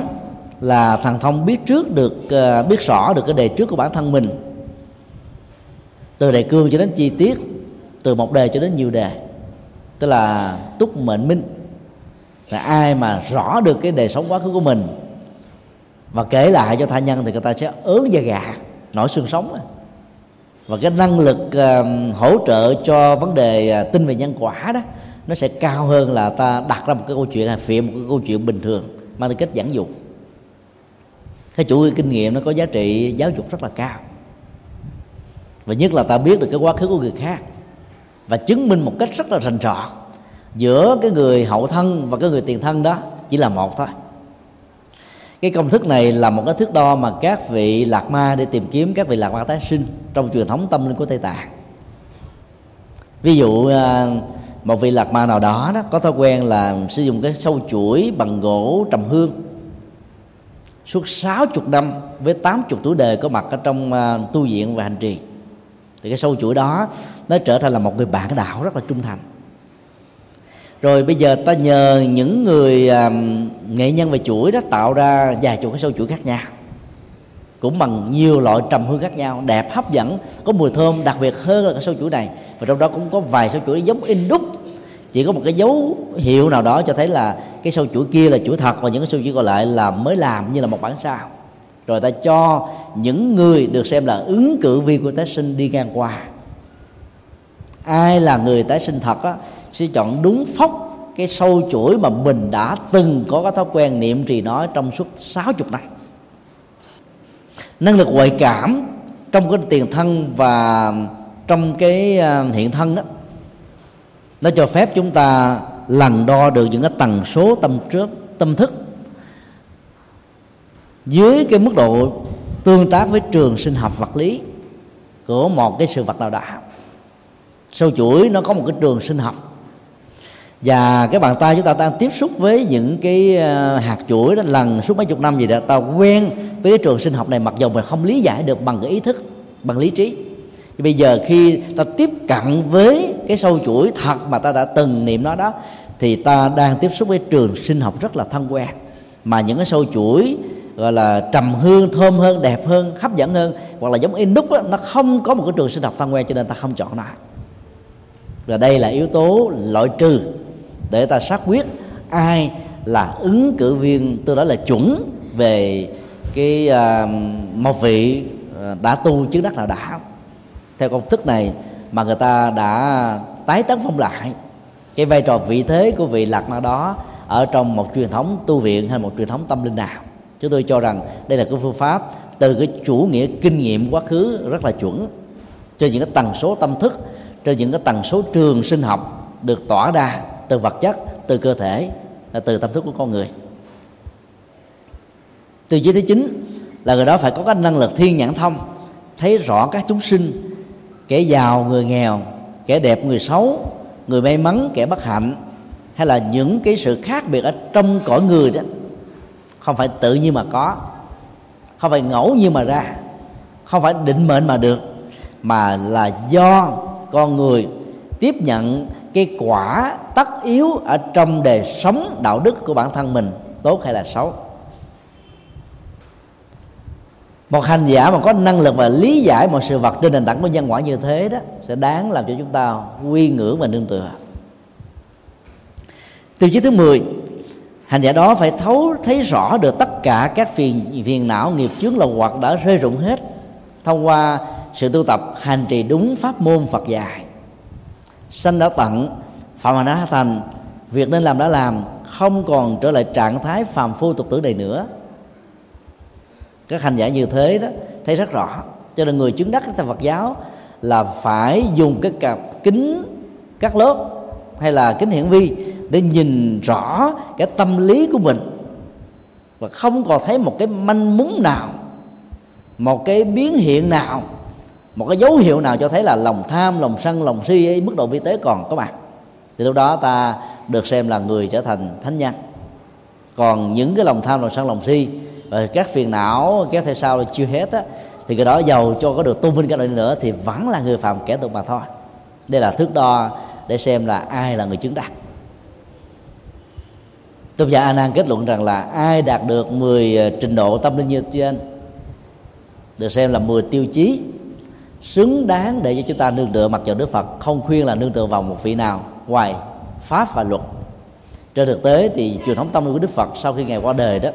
là thằng thông biết trước được ờ, biết rõ được cái đề trước của bản thân mình. Từ đề cương cho đến chi tiết từ một đề cho đến nhiều đề. Tức là túc mệnh minh. Là ai mà rõ được cái đề sống quá khứ của mình và kể lại cho tha nhân thì người ta sẽ ớn da gà nổi xương sống. Và cái năng lực uh, hỗ trợ cho vấn đề uh, tin về nhân quả đó nó sẽ cao hơn là ta đặt ra một cái câu chuyện hay phiện một cái câu chuyện bình thường mang tính cách giảng dụ cái chủ kinh nghiệm nó có giá trị giáo dục rất là cao. Và nhất là ta biết được cái quá khứ của người khác và chứng minh một cách rất là rành rọt giữa cái người hậu thân và cái người tiền thân đó chỉ là một thôi. Cái công thức này là một cái thước đo mà các vị lạc ma để tìm kiếm các vị lạc ma tái sinh trong truyền thống tâm linh của tây tạng. Ví dụ à, một vị lạc ma nào đó đó có thói quen là sử dụng cái sâu chuỗi bằng gỗ trầm hương suốt 60 năm với 80 tuổi đời có mặt ở trong à, tu viện và hành trì. Thì cái sâu chuỗi đó nó trở thành là một người bạn đạo rất là trung thành. Rồi bây giờ ta nhờ những người uh, nghệ nhân về chuỗi đó tạo ra vài chục cái sâu chuỗi khác nhau. Cũng bằng nhiều loại trầm hương khác nhau đẹp hấp dẫn có mùi thơm đặc biệt hơn là cái sâu chuỗi này. Và trong đó cũng có vài sâu chuỗi giống in đúc chỉ có một cái dấu hiệu nào đó cho thấy là cái sâu chuỗi kia là chuỗi thật và những cái sâu chuỗi còn lại là mới làm như là một bản sao. Rồi ta cho những người được xem là ứng cử viên của tái sinh đi ngang qua. Ai là người tái sinh thật á, sẽ chọn đúng phóc cái sâu chuỗi mà mình đã từng có cái thói quen niệm trì nó trong suốt 60 năm. Năng lực ngoại cảm trong cái tiền thân và trong cái à, hiện thân đó nó cho phép chúng ta lần đo được những cái tần số tâm trước, tâm thức. Dưới cái mức độ tương tác với trường sinh học vật lý của một cái sự vật nào đó. Sâu chuỗi nó có một cái trường sinh học. Và cái bàn tay chúng ta đang tiếp xúc với những cái ờ, hạt chuỗi đó lần suốt mấy chục năm gì đó, ta quen với cái trường sinh học này mặc dù mình không lý giải được bằng cái ý thức, bằng lý trí thì bây giờ khi ta tiếp cận với cái sâu chuỗi thật mà ta đã từng niệm nó đó thì ta đang tiếp xúc với trường sinh học rất là thân quen. Mà những cái sâu chuỗi gọi là trầm hương thơm hơn đẹp hơn hấp dẫn hơn hoặc là giống in đúc đó, nó không có một cái trường sinh học thân quen cho nên ta không chọn nó. Và đây là yếu tố loại trừ để ta xác quyết ai là ứng cử viên tôi nói là chuẩn về cái uh, một vị à, đã tu chứng đắc nào đã theo công thức này mà người ta đã tái tấn phong lại, cái vai trò vị thế của vị lạc ma đó ở trong một truyền thống tu viện hay một truyền thống tâm linh nào. Chúng tôi cho rằng đây là cái phương pháp từ cái chủ nghĩa kinh nghiệm quá khứ rất là chuẩn, cho những cái tần số tâm thức, cho những cái tần số trường sinh học được tỏa ra từ vật chất, từ cơ thể từ tâm thức của con người. Tiêu chí thứ chín là người đó phải có cái năng lực thiên nhãn thông, thấy rõ các chúng sinh kẻ giàu người nghèo, kẻ đẹp người xấu, người may mắn kẻ bất hạnh, hay là những cái sự khác biệt ở trong cõi người đó, không phải tự nhiên mà có, không phải ngẫu nhiên mà ra, không phải định mệnh mà được, mà là do con người tiếp nhận cái quả tất yếu ở trong đời sống đạo đức của bản thân mình, tốt hay là xấu một hành giả mà có năng lực và lý giải một sự vật trên nền tảng của nhân quả như thế đó, sẽ đáng làm cho chúng ta quy ngưỡng và nương tựa. Tiêu chí thứ 10 hành giả đó phải thấu, thấy rõ được tất cả các phiền phiền não, nghiệp chướng lậu hoặc đã rơi rụng hết thông qua sự tu tập, hành trì đúng pháp môn Phật dạy. Sanh đã tận, phạm hành đã thành, việc nên làm đã làm, không còn trở lại trạng thái phàm phu tục tử này nữa các hành giả như thế đó thấy rất rõ. Cho nên người chứng đắc theo Phật giáo là phải dùng cái cặp kính các lớp hay là kính hiển vi để nhìn rõ cái tâm lý của mình và không còn thấy một cái manh mún nào một cái biến hiện nào một cái dấu hiệu nào cho thấy là lòng tham lòng sân lòng si ấy, mức độ vi tế còn có mặt thì lúc đó ta được xem là người trở thành thánh nhân. Còn những cái lòng tham lòng sân lòng si và các phiền não kéo theo sau là chưa hết á. Thì cái đó giàu cho có được tôn vinh cái này nữa thì vẫn là người phạm kẻ tục mà thôi. Đây là thước đo để xem là ai là người chứng đạt. tôn giả anan kết luận rằng là ai đạt được 10 ờ, trình độ tâm linh như trên, được xem là 10 tiêu chí xứng đáng để cho chúng ta nương tựa mặc dù đức phật, không khuyên là nương tựa vào một vị nào ngoài pháp và luật. Trên thực tế thì truyền thống tâm linh của đức phật sau khi ngài qua đời đó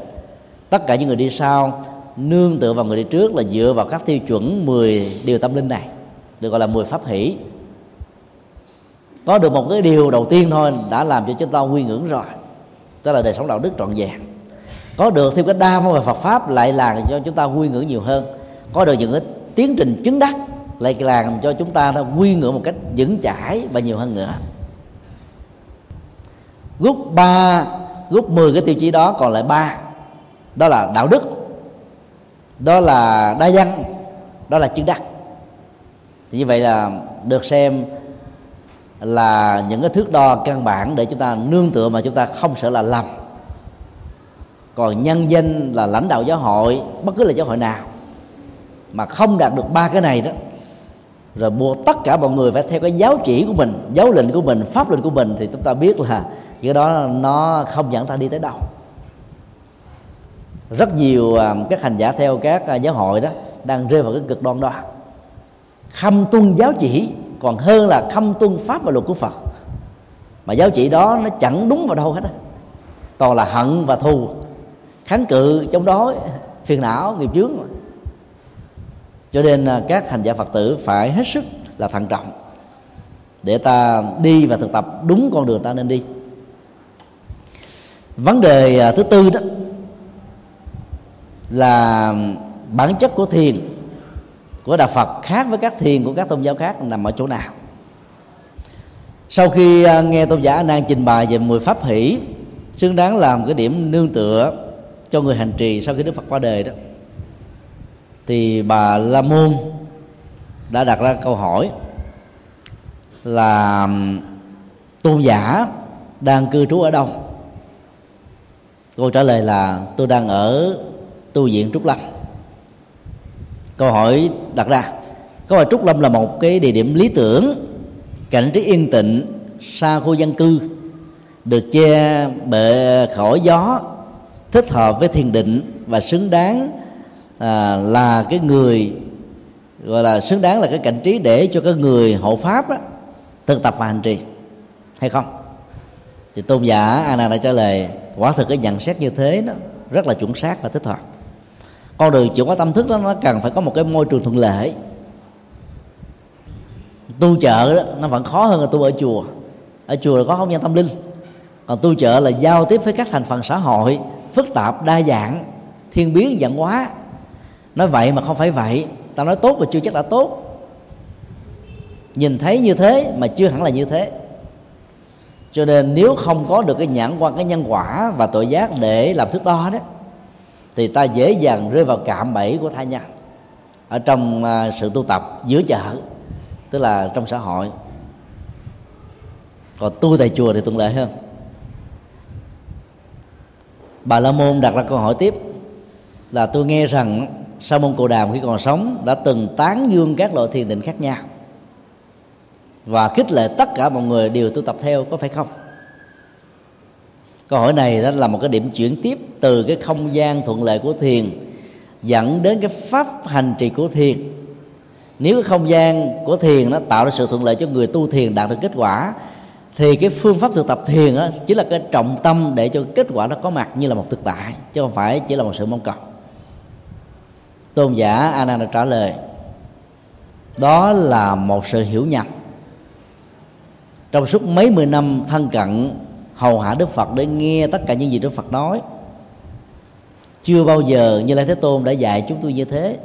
tất cả những người đi sau, nương tựa vào người đi trước là dựa vào các tiêu chuẩn 10 điều tâm linh này, được gọi là 10 pháp hỷ. Có được một cái điều đầu tiên thôi đã làm cho chúng ta quy ngưỡng rồi, đó là đời sống đạo đức trọn vẹn. Có được thêm cái đa phong về Phật pháp lại làm cho chúng ta quy ngưỡng nhiều hơn. Có được những cái tiến trình chứng đắc lại làm cho chúng ta nó quy ngưỡng một cách vững chãi và nhiều hơn nữa. Rút ba rút 10 cái tiêu chí đó còn lại ba đó là đạo đức. Đó là đa văn. Đó là chứng đắc. Thì như vậy là được xem là những cái thước đo căn bản để chúng ta nương tựa mà chúng ta không sợ là lầm. Còn nhân danh là lãnh đạo giáo hội, bất cứ là giáo hội nào, mà không đạt được ba cái này đó, rồi buộc tất cả mọi người phải theo cái giáo chỉ của mình, giáo lệnh của mình, pháp lệnh của mình, thì chúng ta biết là cái đó nó không dẫn ta đi tới đâu rất nhiều à, các hành giả theo các à, giáo hội đó đang rơi vào cái cực đoan đó. Khâm tuân giáo chỉ, còn hơn là khâm tuân pháp và luật của phật. Mà giáo chỉ đó nó chẳng đúng vào đâu hết á. Toàn là hận và thù. Kháng cự, chống đối, phiền não, nghiệp chướng. Cho nên à, các hành giả phật tử phải hết sức là thận trọng. Để ta đi và thực tập đúng con đường ta nên đi. Vấn đề thứ tư đó là bản chất của thiền, của đạo Phật, khác với các thiền của các tôn giáo khác, nằm ở chỗ nào. Sau khi à, nghe tôn giả đang trình bày về 10 pháp hỷ, xứng đáng làm cái điểm nương tựa cho người hành trì sau khi Đức Phật qua đời đó, thì bà La Môn đã đặt ra câu hỏi là tôn giả đang cư trú ở đâu? Câu trả lời là, tôi đang ở tu viện trúc lâm. Câu hỏi đặt ra câu hỏi trúc lâm là một cái địa điểm lý tưởng cảnh trí yên tịnh xa khu dân cư được che bệ khỏi gió thích hợp với thiền định và xứng đáng à, là cái người gọi là xứng đáng là cái cảnh trí để cho cái người hộ pháp đó, thực tập và hành trì hay không? Thì tôn giả Anna đã trả lời quả thực cái nhận xét như thế đó rất là chuẩn xác và thích hợp con đường chuyển hóa tâm thức đó nó cần phải có một cái môi trường thuận lợi. Tu chợ đó, nó vẫn khó hơn là tu ở chùa. Ở chùa là có không gian tâm linh. Còn tu chợ là giao tiếp với các thành phần xã hội phức tạp đa dạng thiên biến dạng hóa. Nói vậy mà không phải vậy. Ta nói tốt mà chưa chắc đã tốt. Nhìn thấy như thế mà chưa hẳn là như thế. Cho nên nếu không có được cái nhãn quan cái nhân quả và tội giác để làm thước đo đó thì ta dễ dàng rơi vào cạm bẫy của tha nhân. Ở trong à, sự tu tập giữa chợ, tức là trong xã hội. Còn tu tại chùa thì thuận lợi hơn. Bà la môn đặt ra câu hỏi tiếp là tôi nghe rằng sa môn cồ đàm khi còn sống đã từng tán dương các loại thiền định khác nhau. Và khích lệ tất cả mọi người đều tu tập theo, có phải không? Câu hỏi này đó là một cái điểm chuyển tiếp từ cái không gian thuận lợi của thiền dẫn đến cái pháp hành trì của thiền. Nếu cái không gian của thiền nó tạo ra sự thuận lợi cho người tu thiền đạt được kết quả, thì cái phương pháp thực tập thiền đó chính là cái trọng tâm để cho kết quả nó có mặt như là một thực tại, chứ không phải chỉ là một sự mong cầu. Tôn giả a nan đã trả lời, đó là một sự hiểu nhầm. Trong suốt mấy mươi năm thân cận hầu hạ đức phật để nghe tất cả những gì đức phật nói. Chưa bao giờ như lai thế tôn đã dạy chúng tôi như thế.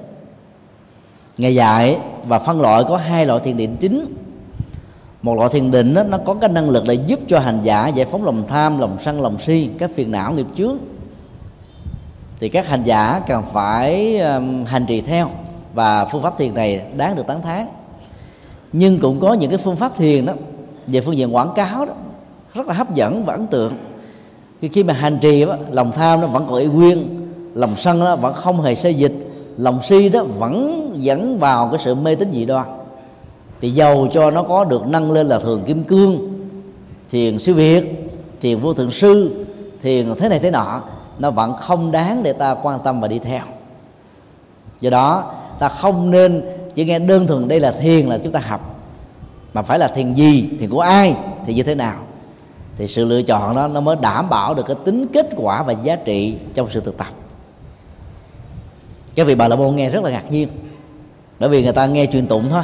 Ngài dạy và phân loại có hai loại thiền định chính. Một loại thiền định đó, nó có cái năng lực để giúp cho hành giả giải phóng lòng tham lòng sân lòng si các phiền não nghiệp chướng. Thì các hành giả cần phải um, hành trì theo và phương pháp thiền này đáng được tán thán. Nhưng cũng có những cái phương pháp thiền đó về phương diện quảng cáo đó rất là hấp dẫn và ấn tượng. Khi, khi mà hành trì đó, lòng tham nó vẫn còn y nguyên lòng sân nó vẫn không hề xây dịch lòng si đó vẫn dẫn vào cái sự mê tín dị đoan. Thì giàu cho nó có được nâng lên là thường kim cương thiền sư việt thiền vô thượng sư thiền thế này thế nọ nó vẫn không đáng để ta quan tâm và đi theo. Do đó ta không nên chỉ nghe đơn thuần đây là thiền là chúng ta học mà phải là thiền gì thiền của ai thì như thế nào thì sự lựa chọn đó nó mới đảm bảo được cái tính kết quả và giá trị trong sự thực tập. Cái vị bà la môn nghe rất là ngạc nhiên. Bởi vì người ta nghe truyền tụng thôi.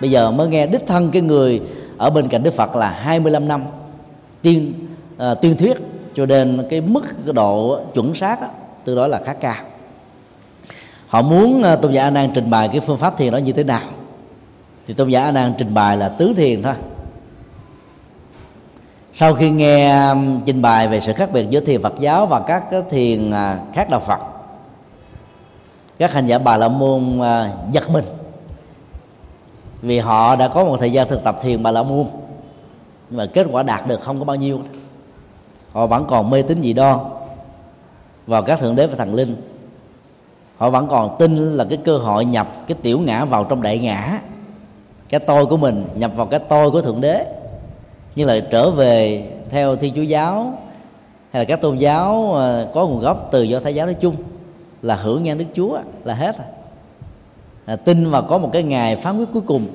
Bây giờ mới nghe đích thân cái người ở bên cạnh Đức Phật là 25 năm tiên uh, ờ, tuyên thuyết cho nên cái mức cái độ chuẩn xác đó, từ đó là khá cao. Họ muốn uh, tôn giả a nan trình bày cái phương pháp thiền đó như thế nào? Thì tôn giả a nan trình bày là tứ thiền thôi sau khi nghe um, trình bày về sự khác biệt giữa thiền Phật giáo và các thiền à, khác đạo Phật, các hành giả bà la môn à, giật mình. Vì họ đã có một thời gian thực tập thiền bà la môn, nhưng mà kết quả đạt được không có bao nhiêu. Họ vẫn còn mê tín dị đoan vào các thượng đế và thần linh. Họ vẫn còn tin là cái cơ hội nhập, cái tiểu ngã vào trong đại ngã. Cái tôi của mình nhập vào cái tôi của thượng đế như là trở về theo thiên chúa giáo hay là các tôn giáo ờ, có nguồn gốc từ do thái giáo nói chung là hưởng nhan đức chúa là hết à, tin vào có một cái ngày phán quyết cuối cùng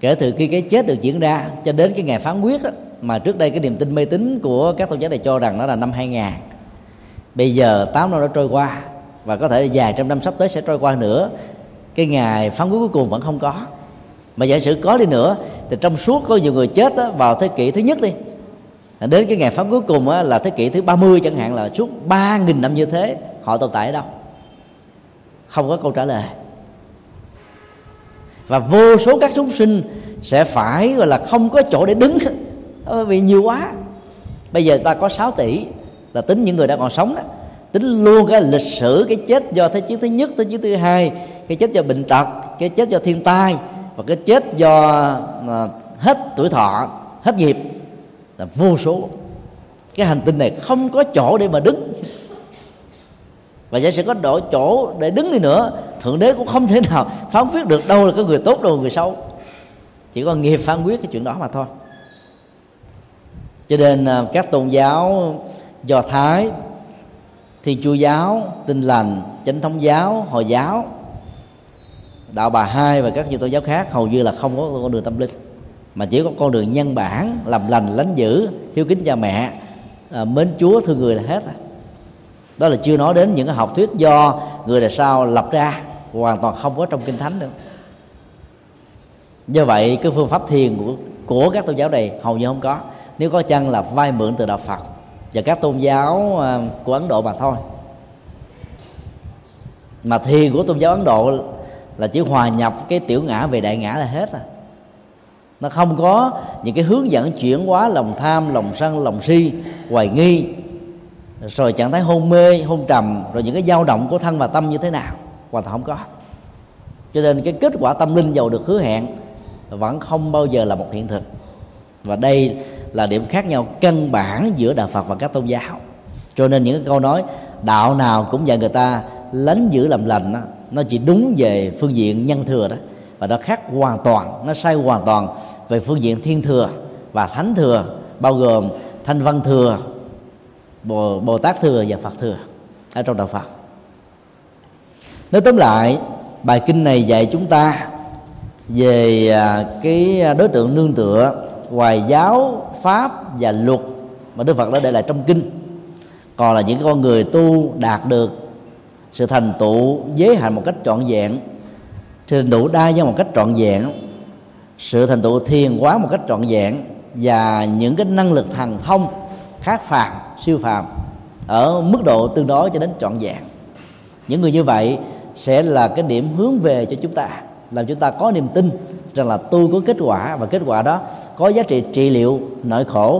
kể từ khi cái chết được diễn ra cho đến cái ngày phán quyết đó, mà trước đây cái niềm tin mê tín của các tôn giáo này cho rằng nó là năm 2000 bây giờ 8 năm đã trôi qua và có thể dài trăm năm sắp tới sẽ trôi qua nữa. Cái ngày phán quyết cuối cùng vẫn không có mà giả sử có đi nữa thì trong suốt có nhiều người chết đó, vào thế kỷ thứ nhất đi. Đến cái ngày pháp cuối cùng đó, là thế kỷ thứ 30 chẳng hạn là suốt ba nghìn năm như thế họ tồn tại ở đâu? Không có câu trả lời. Và vô số các chúng sinh sẽ phải gọi là không có chỗ để đứng. Vì nhiều quá. Bây giờ ta có 6 tỷ là tính những người đã còn sống đó. Tính luôn cái lịch sử cái chết do thế chiến thứ nhất thế chiến thứ hai cái chết do bệnh tật cái chết do thiên tai và cái chết do à, hết tuổi thọ, hết nghiệp là vô số. Cái hành tinh này không có chỗ để mà đứng. Và giả sử có độ chỗ để đứng đi nữa, thượng đế cũng không thể nào phán quyết được đâu là cái người tốt, đâu là người xấu. Chỉ có nghiệp phán quyết cái chuyện đó mà thôi. Cho nên à, các tôn giáo do thái, thiên chúa giáo tinh lành, chánh thống giáo, hồi giáo đạo bà hai và các như tôn giáo khác hầu như là không có con đường tâm linh. Mà chỉ có con đường nhân bản làm lành lánh dữ hiếu kính cha mẹ à, mến chúa thương người là hết rồi đó là chưa nói đến những cái học thuyết do người đời sau lập ra hoàn toàn không có trong kinh thánh nữa. Do vậy cái phương pháp thiền của, của các tôn giáo này hầu như không có. Nếu có chăng là vay mượn từ đạo phật và các tôn giáo à, của ấn độ mà thôi. Mà thiền của tôn giáo ấn độ là chỉ hòa nhập cái tiểu ngã về đại ngã là hết à. Nó không có những cái hướng dẫn chuyển hóa lòng tham lòng sân lòng si hoài nghi. Rồi trạng thái hôn mê hôn trầm rồi những cái dao động của thân và tâm như thế nào hoàn toàn không có. Cho nên cái kết quả tâm linh giàu được hứa hẹn vẫn không bao giờ là một hiện thực. Và đây là điểm khác nhau căn bản giữa đạo Phật và các tôn giáo. Cho nên những cái câu nói đạo nào cũng dạy người ta lánh giữ làm lành đó, nó chỉ đúng về phương diện nhân thừa đó. Và nó khác hoàn toàn nó sai hoàn toàn về phương diện thiên thừa và thánh thừa bao gồm thanh văn thừa bồ, bồ tát thừa và phật thừa ở trong đạo phật. Nói tóm lại bài kinh này dạy chúng ta về à, cái đối tượng nương tựa ngoài giáo pháp và luật mà đức phật đã để lại trong kinh. Còn là những con người tu đạt được sự thành tựu giới hạn một cách trọn vẹn. Sự thành tựu đa nhân một cách trọn vẹn. Sự thành tựu thiền hóa một cách trọn vẹn. Và những cái năng lực thần thông khác phàm, siêu phàm ở mức độ tương đối cho đến trọn vẹn. Những người như vậy sẽ là cái điểm hướng về cho chúng ta, làm chúng ta có niềm tin rằng là tu có kết quả và kết quả đó có giá trị trị liệu, nỗi khổ